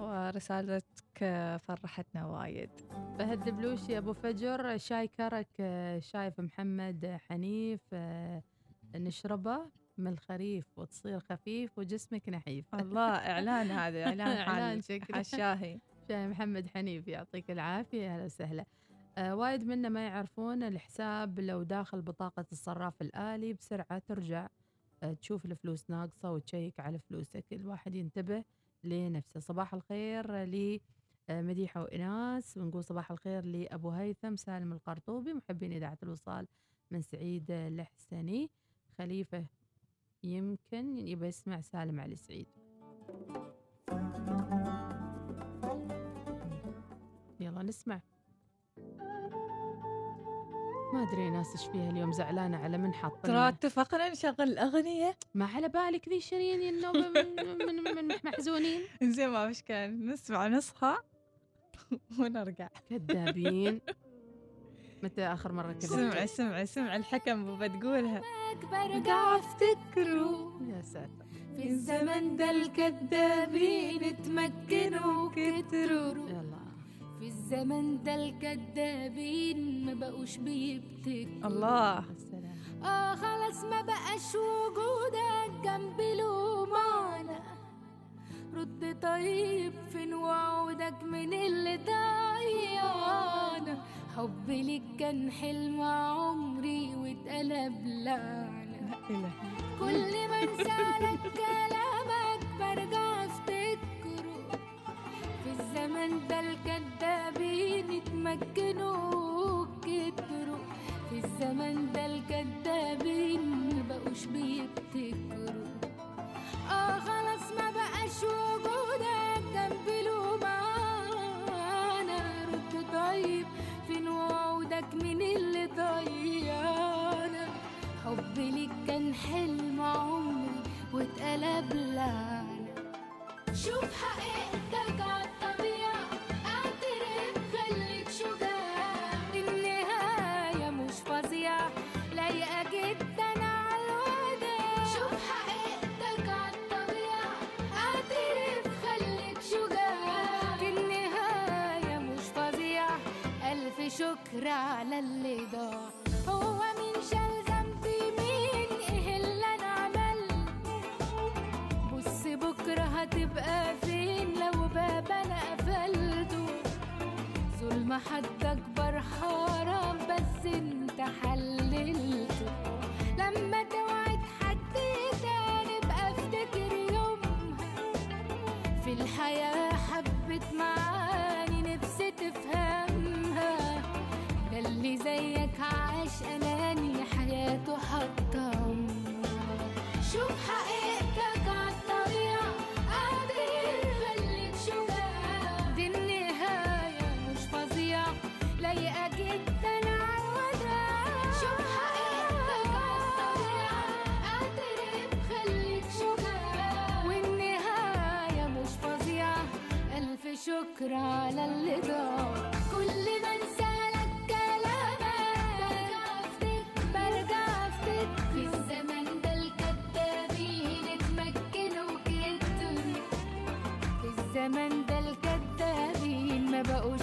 ورسالتك فرحتنا وايد. فهد البلوشي أبو فجر شاي كرك شايف محمد حنيف آه، نشربه. من الخريف وتصير خفيف وجسمك نحيف. الله إعلان هذا إعلان إعلان شكله. الشاهي. شاي محمد حنيف يعطيك العافية أهلا وسهلا. آه وايد منا ما يعرفون الحساب لو داخل بطاقة الصراف الآلي بسرعة ترجع. آه تشوف الفلوس ناقصة وتشيك على فلوسك. الواحد ينتبه لنفسه. صباح الخير لي آه، مديحة وإناس. ونقول صباح الخير لأبو هيثم سالم القرطوبي محبين إذاعة الوصال من سعيد الحسني. خليفة يمكن يبي يسمع سالم علي سعيد. يلا نسمع. ما أدري ناس إيش فيها اليوم زعلانة على من حط ترى اتفقنا نشغل اغنيه ما على بالك ذي شيرين النوبة من, من, من, محزونين. زين ما مشكله نسمع نصها ونرجع. كذابين. متى آخر مرة سمع كذبت سمع سمع الحكم بابا تقولها. برجع افتكره يا ساتر. في الزمن ده الكدابين اتمكنوا كتروا يلا. في الزمن ده الكدابين ما بقوش بيبتكروا. الله. آه خلاص ما بقاش وجودك جنبي له معنى رد طيب فين وعودك من اللي ضيعنا حبي ليك كان حلم عمري واتقلب لعنة. كل ما انسالك كلامك برجع افتكره. في الزمن ده الكدابين اتمكنوا كتروا. في الزمن ده الكدابين مبقوش بيبتكروا. آه خلاص ما بقاش وجودك جنبي له معانا رد طيب فين وعودك من اللي ضيعنا حبي ليك كان حلم عمري واتقلب لعنة. شوف حقيقتك. شكر على اللي ضاع هو مين شال ذنبي مين؟ إيه اللي أنا عملته بص بكرة هتبقى فين لو باب أنا قفلته؟ ظلم حد أكبر حرام بس أنت حللته. لما توعد حد تاني بقى افتكر يومها في الحياة حياته شوف حقيقتك عالطبيعة قادر يخليك شجاع دي النهاية مش فظيعة. لايقة جدا شكرا على اللي ضاع الزمن ده الكدابين ما بقوش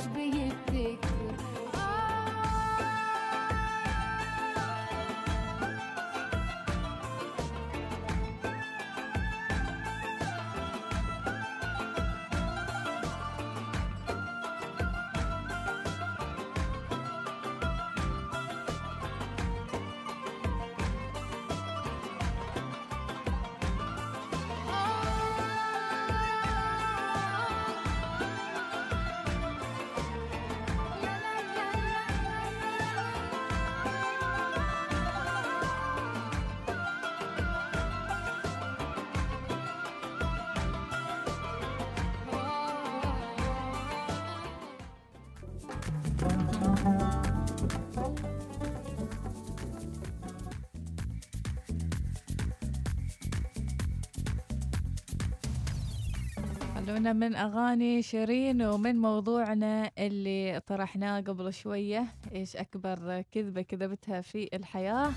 خلونا من أغاني شيرين ومن موضوعنا اللي طرحناه قبل شوية إيش أكبر كذبة كذبتها في الحياة؟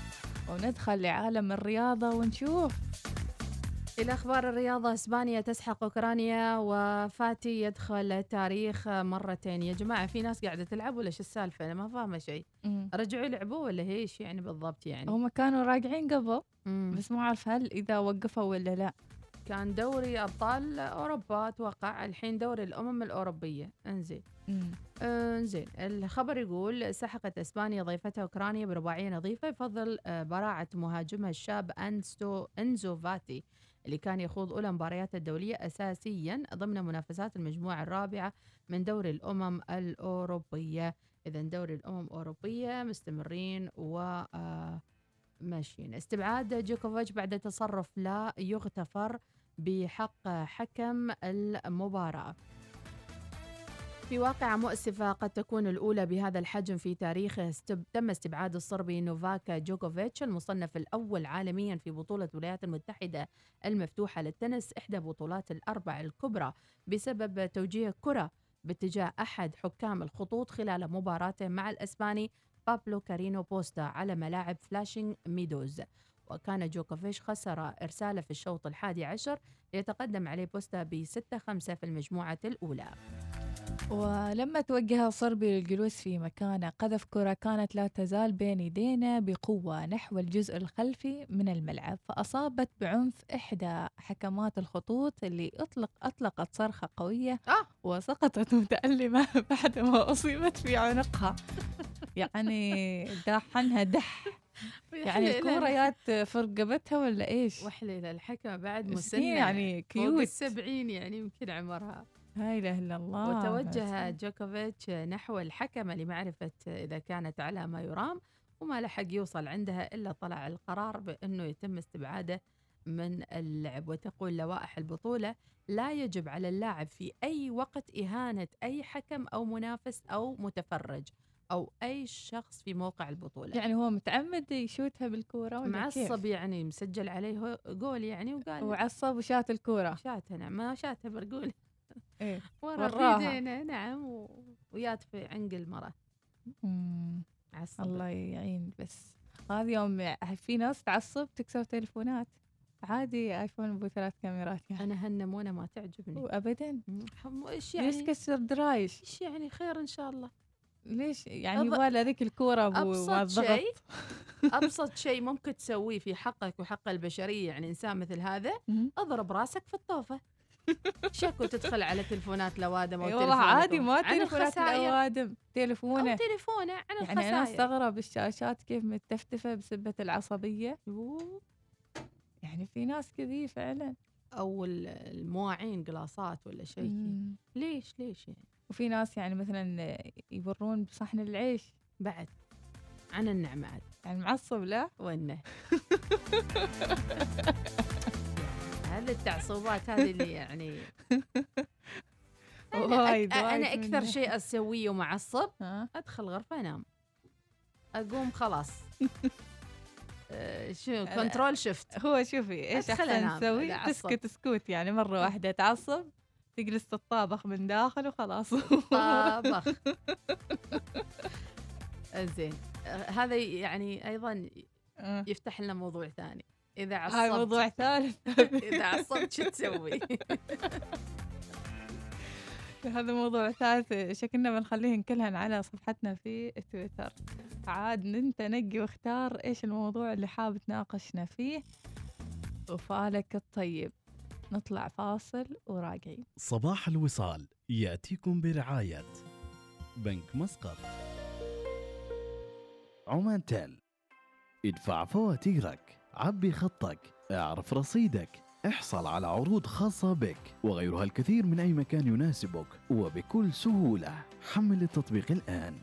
وندخل لعالم الرياضة ونشوف. إلى أخبار الرياضة إسبانيا تسحق أوكرانيا وفاتي يدخل تاريخ مرتين. يا جماعة في ناس قاعدة تلعب ولا شو السالفة؟ أنا ما فاهمة شيء. رجعوا يلعبوا ولا هيش يعني بالضبط يعني؟ هم كانوا راجعين قبل مم. بس ما أعرف هل إذا وقفوا ولا لا. كان دوري أبطال أوروبا أتوقع الحين دوري الأمم الأوروبية. إنزين. مم. إنزين. الخبر يقول سحقت إسبانيا ضيفتها أوكرانيا برباعية نظيفة بفضل آه، براعة مهاجمها الشاب انستو إنزو فاتي. اللي كان يخوض أولى مبارياته الدولية اساسيا ضمن منافسات المجموعة الرابعة من دوري الأمم الأوروبية. اذا دوري الأمم الأوروبية مستمرين و آه، ماشيين. استبعاد جوكوفيتش بعد تصرف لا يغتفر بحق حكم المباراة. في واقعة مؤسفة قد تكون الأولى بهذا الحجم في تاريخه استب... تم استبعاد الصربي نوفاك جوكوفيتش المصنف الأول عالميا في بطولة الولايات المتحدة المفتوحة للتنس إحدى بطولات الأربع الكبرى بسبب توجيه كرة باتجاه أحد حكام الخطوط خلال مباراته مع الأسباني بابلو كارينو بوستا على ملاعب فلاشينج ميدوز. وكان جوكوفيتش خسر إرساله في الشوط الحادي عشر ليتقدم عليه بوستا بستة خمسة في المجموعة الأولى. ولما توجه الصربي للجلوس في مكانه قذف كرة كانت لا تزال بين يدينا بقوة نحو الجزء الخلفي من الملعب فأصابت بعنف إحدى حكمات الخطوط اللي أطلق أطلقت صرخة قوية وسقطت متألمة بعدما أصيبت في عنقها يعني داحنها دح يعني الكورة. جات في رقبتها ولا إيش؟ وحلة الحكمة بعد مسنة يعني فوق كيوت. السبعين يعني يمكن عمرها لا إله إلا الله. وتوجه. جوكوفيتش نحو الحكمة لمعرفة إذا كانت على ما يرام وما لحق يوصل عندها إلا طلع القرار بأنه يتم استبعاده من اللعب. وتقول لوائح البطولة لا يجب على اللاعب في أي وقت إهانة أي حكم أو منافس أو متفرج أو أي شخص في موقع البطولة. يعني هو متعمد يشوتها بالكورة ولا كيف؟ معصب يعني مسجل عليه جول يعني وقال وعصب وشات الكورة. شاتها نعم ما شاتها برقول. إيه ورا وراها. نعم و... ويات في عنق. عصب الله يعين بس هذا يوم في ناس تعصب تكسر تليفونات. عادي ايفون أبو ثلاث كاميرات يعني. أنا هالنمونة ما تعجبني. وابدا حم- إيش ليش يعني؟ كسر درايش؟ إيش يعني؟ خير إن شاء الله. ليش؟ يعني أب- ولا ذيك الكورة أبو أبسط شيء أبسط شيء ممكن تسويه في حقك وحق البشرية يعني إنسان مثل هذا. أضرب راسك في الطوفة. شكو تدخل على تلفونات لوادم أو والله عادي ما الخسائر. الأوادم تليفونه أو تليفونه عن يعني أنا الخسائر استغرب الشاشات كيف متفتفة بسبة العصبية. أوه. يعني في ناس كذي فعلا. أو ال- المواعين قلاصات ولا شيء. ليش؟ ليش يعني؟ وفي ناس يعني مثلا يبرون بصحن العيش. بعد. عن النعمه عاد يعني معصب لا؟ وإنه. هذه التعصبات هذه اللي يعني أنا, وايد أك... أنا أكثر. شيء أسويه ومعصب؟ أدخل غرفة أنام. أقوم خلاص. آه، شو control شفت هو شوفي إيش أحسن تسوي. تسكت سكوت يعني مرة واحدة تعصب تجلس تطابخ من داخل وخلاص. طابخ. زين آه، هذا يعني أيضا يفتح لنا موضوع ثاني. إذا عصبت هاي موضوع ثالث. إذا عصبت شو تسوي؟ هذا موضوع ثالث. شكلنا بنخليه كلهن على صفحتنا في تويتر. عاد انت نقي واختار إيش الموضوع اللي حاب تناقشنا فيه. وفالك الطيب. نطلع فاصل وراجعين. صباح الوصال. يأتيكم برعاية بنك مسقط. عمان تيل. ادفع فواتيرك. عبي خطك اعرف رصيدك احصل على عروض خاصة بك وغيرها الكثير من أي مكان يناسبك وبكل سهولة. حمل التطبيق الآن.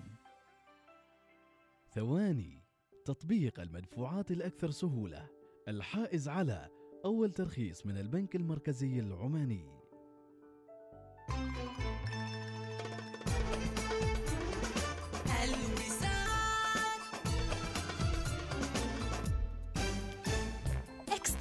ثواني تطبيق المدفوعات الأكثر سهولة. الحائز على أول ترخيص من البنك المركزي العماني.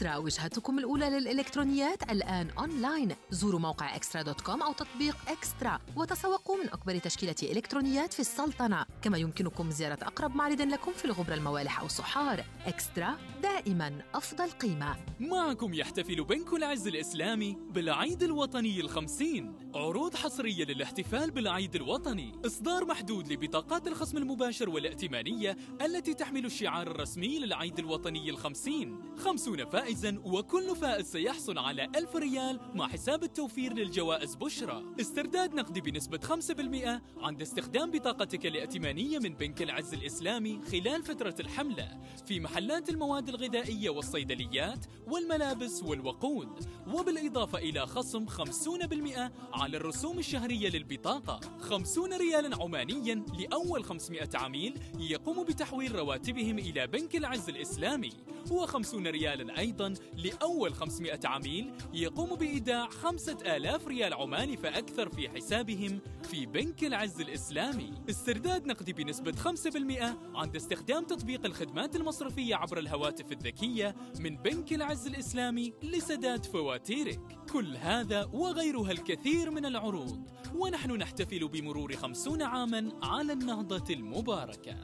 إكسترا وجهتكم الأولى للإلكترونيات الآن أونلاين. زوروا موقع إكسترا dot com أو تطبيق إكسترا وتسوقوا من أكبر تشكيلة إلكترونيات في السلطنة. كما يمكنكم زيارة أقرب معرض لكم في الغبرة الموالح أو صحار إكسترا دائما أفضل قيمة. معكم يحتفل بنك العز الإسلامي بالعيد الوطني الخمسين. عروض حصرية للاحتفال بالعيد الوطني. إصدار محدود لبطاقات الخصم المباشر والائتمانية التي تحمل الشعار الرسمي للعيد الوطني الخمسين. خمسون فائزا وكل فائز سيحصل على ألف ريال مع حساب التوفير للجوائز بشرى. استرداد نقدي بنسبة 5% عند استخدام بطاقتك الائتمانية من بنك العز الإسلامي خلال فترة الحملة في محلات المواد الغذائية والصيدليات والملابس والوقود. وبالإضافة إلى خصم 50% على الرسوم الشهرية للبطاقة. 50 ريالا عمانيا لأول 500 عميل يقوم بتحويل رواتبهم إلى بنك العز الإسلامي. و50 ريالا أيضا لأول 500 عميل يقوم بإيداع 5000 ريال عماني فأكثر في حسابهم في بنك العز الإسلامي. استرداد نقدي بنسبة 5% عند استخدام تطبيق الخدمات المصرفية عبر الهواتف الذكية من بنك العز الإسلامي لسداد فواتيرك. كل هذا وغيرها الكثير من العروض. ونحن نحتفل بمرور 50 عاما على النهضة المباركة.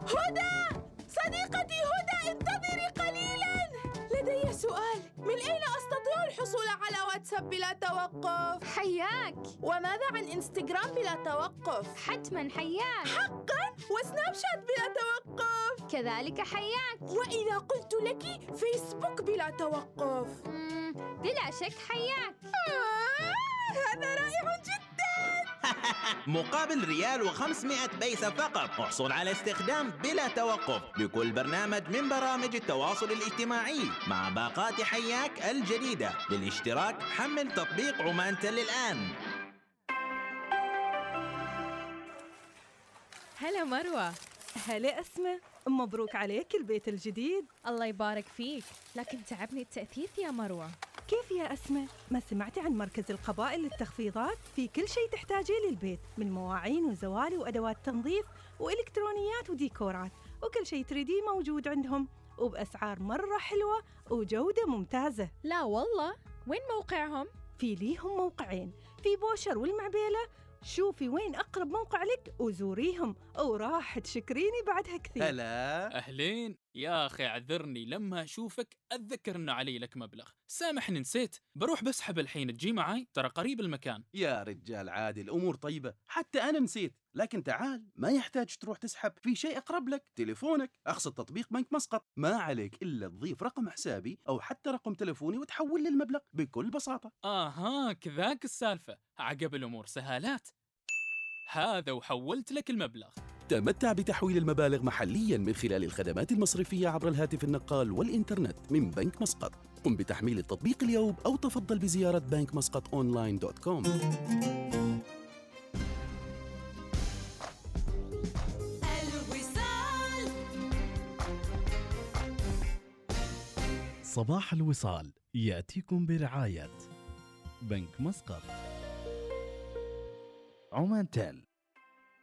هدى! صديقتي هدى انتظري قليلا! سؤال. من أين أستطيع الحصول على واتساب بلا توقف؟ حياك. وماذا عن إنستغرام بلا توقف؟ حتما حياك. حقا. وسناب شات بلا توقف. كذلك حياك. وإذا قلت لك فيسبوك بلا توقف. بلا شك حياك. آه، هذا رائع جدا. مقابل ريال و500 بيسة فقط. احصل على استخدام بلا توقف لكل برنامج من برامج التواصل الاجتماعي مع باقات حياك الجديدة. للاشتراك حمل تطبيق عمان تل الآن هلا مروة. هلا أسماء مبروك عليك البيت الجديد. الله يبارك فيك. لكن تعبني التأثيث يا مروة. كيف يا أسماء؟ ما سمعتي عن مركز القبائل للتخفيضات؟ في كل شيء تحتاجيه للبيت من مواعين وزوالي وأدوات تنظيف وإلكترونيات وديكورات وكل شيء تريديه موجود عندهم وبأسعار مرة حلوة وجودة ممتازة لا والله وين موقعهم؟ في ليهم موقعين في بوشر والمعبيلة شوفي وين أقرب موقع لك وزوريهم وراح تشكريني بعدها كثير هلا أهلين يا أخي اعذرني لما أشوفك أتذكر إنه علي لك مبلغ. سامحني نسيت. بروح بسحب الحين تجي معاي؟ ترى قريب المكان. يا رجال عادي الأمور طيبة. حتى أنا نسيت. لكن تعال ما يحتاج تروح تسحب. في شيء أقرب لك. تليفونك. أقصد تطبيق بنك مسقط. ما عليك إلا تضيف رقم حسابي أو حتى رقم تليفوني وتحول لي المبلغ بكل بساطة. آها كذاك السالفة. عقب الأمور سهالات. هذا وحولت لك المبلغ. تمتع بتحويل المبالغ محليا من خلال الخدمات المصرفية عبر الهاتف النقال والإنترنت من بنك مسقط. قم بتحميل التطبيق اليوم أو تفضل بزيارة بنك مسقط online dot com. الوصال. صباح الوصال يأتيكم برعاية بنك مسقط. عمان تيل.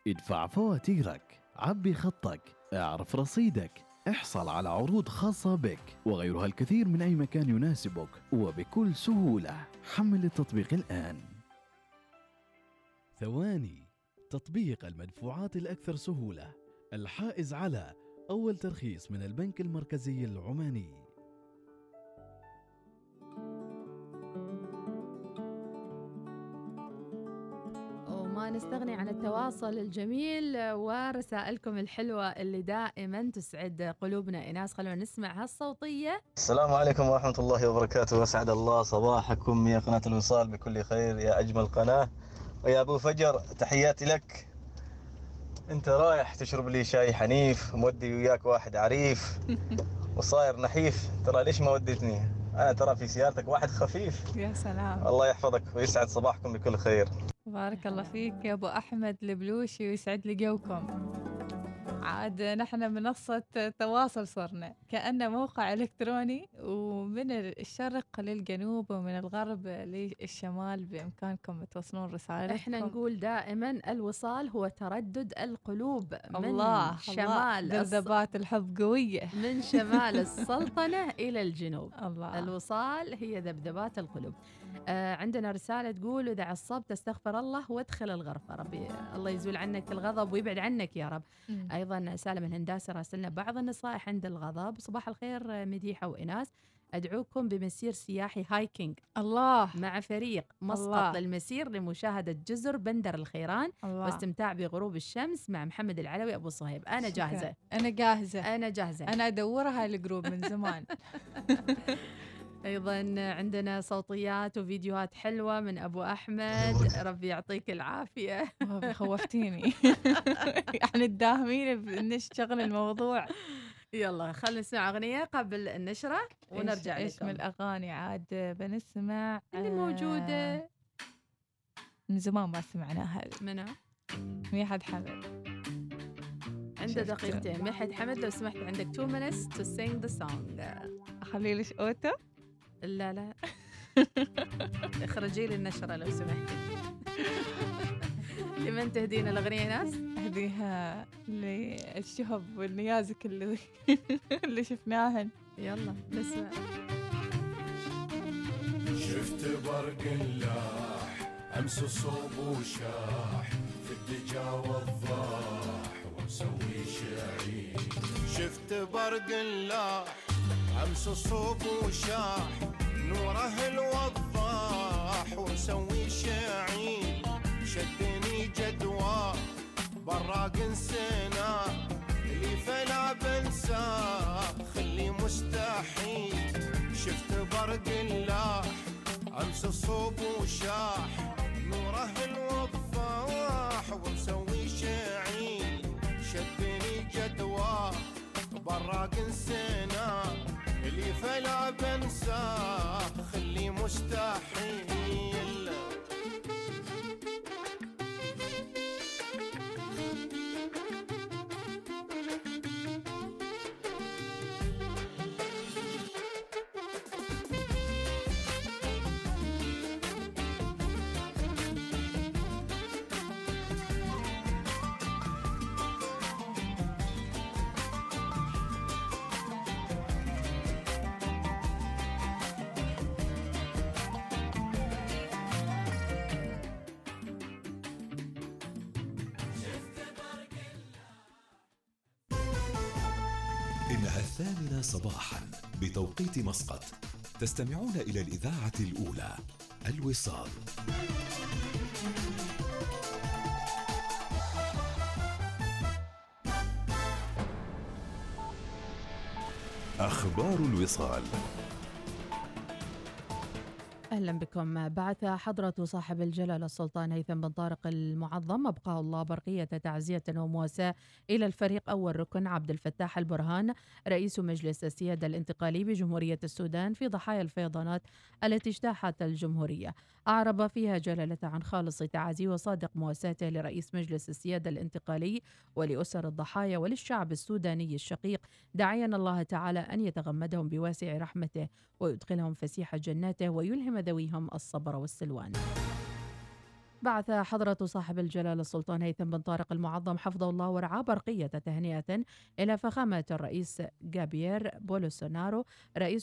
ادفع فواتيرك عبي خطك اعرف رصيدك احصل على عروض خاصة بك وغيرها الكثير من أي مكان يناسبك وبكل سهولة. حمل التطبيق الآن. ثواني تطبيق المدفوعات الأكثر سهولة الحائز على أول ترخيص من البنك المركزي العماني. وما نستغني عن التواصل الجميل ورسائلكم الحلوة اللي دائما تسعد قلوبنا. إيناس خلونا نسمع هالصوتية. السلام عليكم ورحمة الله وبركاته. وأسعد الله صباحكم يا قناة الوصال بكل خير يا أجمل قناة. ويا أبو فجر تحياتي لك. أنت رايح تشرب لي شاي حنيف مودي وياك واحد عريف وصاير نحيف. ترى ليش ما وديتني؟ أنا ترى في سيارتك واحد خفيف. يا سلام. الله يحفظك ويسعد صباحكم بكل خير. بارك الله فيك يا أبو أحمد البلوشي ويسعد لي جوكم. عاد نحن منصة تواصل صرنا كأنه موقع إلكتروني ومن الشرق للجنوب ومن الغرب للشمال بإمكانكم توصلون رسائلكم إحنا نقول دائما الوصال هو تردد القلوب من الله شمال الص- ذبذبات الحب قوية. من شمال السلطنة إلى الجنوب. الله. الوصال هي ذبذبات القلوب. آه عندنا رسالة تقول إذا عصبت استغفر الله وادخل الغرفة. ربي الله يزول عنك الغضب ويبعد عنك يا رب. مم. أيضا سالم الهنداسي راسلنا بعض النصائح عند الغضب. صباح الخير مديحة وإناس. أدعوكم بمسير سياحي hiking. الله. مع فريق مسقط الله. للمسير لمشاهدة جزر بندر الخيران الله. واستمتاع بغروب الشمس مع محمد العلوي أبو صهيب. أنا شكراً. جاهزة. أنا جاهزة. أنا جاهزة. أنا أدورها ال group من زمان. أيضا عندنا صوتيات وفيديوهات حلوة من أبو أحمد. ربي يعطيك العافية. والله خوفتيني. يعني تداهمين بنشتغل الموضوع. يلا خلينا نسمع أغنية قبل النشرة ونرجع إيش لكم. من الأغاني؟ عاد بنسمع اللي آه، موجوده من زمان ما سمعناها. منو؟ ميحد حمد. عنده. دقيقتين. مدحت حمد لو سمحت عندك 2 minutes to sing the song. أخلي لك أوتو. لا لا. اخرجي لي النشرة لو سمحتي. لمن تهدين الأغنية ناس؟ اهديها للشهب والنيازك اللي اللي شفناهن. يلا نسمع شفت برق اللاح أمس صوب وشاح في الدجا والضاح ومسوي شعير. شفت برق اللاح أمس صوب وشاح نوره الوضاح ومسوي شعير شدني جدوى. براق انسنا اللي فلا بنساه خلي مستحيل شفت برق اللاح. أمس الصوب وشاح نوره الوضاح إنها الثامنة صباحا بتوقيت مسقط. تستمعون إلى الإذاعة الأولى الوصال. أخبار الوصال. أهلا بكم. بعث حضرة صاحب الجلالة السلطان هيثم بن طارق المعظم أبقاه الله برقية تعزية ومواساة إلى الفريق أول ركن عبد الفتاح البرهان رئيس مجلس السيادة الانتقالي بجمهورية السودان في ضحايا الفيضانات التي اجتاحت الجمهورية. أعرب فيها جلالته عن خالص تعازي وصادق مواساته لرئيس مجلس السيادة الانتقالي ولأسر الضحايا وللشعب السوداني الشقيق. داعيا الله تعالى أن يتغمدهم بواسع رحمته ويدخلهم فسيح جناته ويلهم ذويهم الصبر والسلوان. بعث حضرة صاحب الجلالة السلطان هيثم بن طارق المعظم حفظه الله ورعاه برقية تهنئة إلى فخامة الرئيس جابير بولسونارو رئيس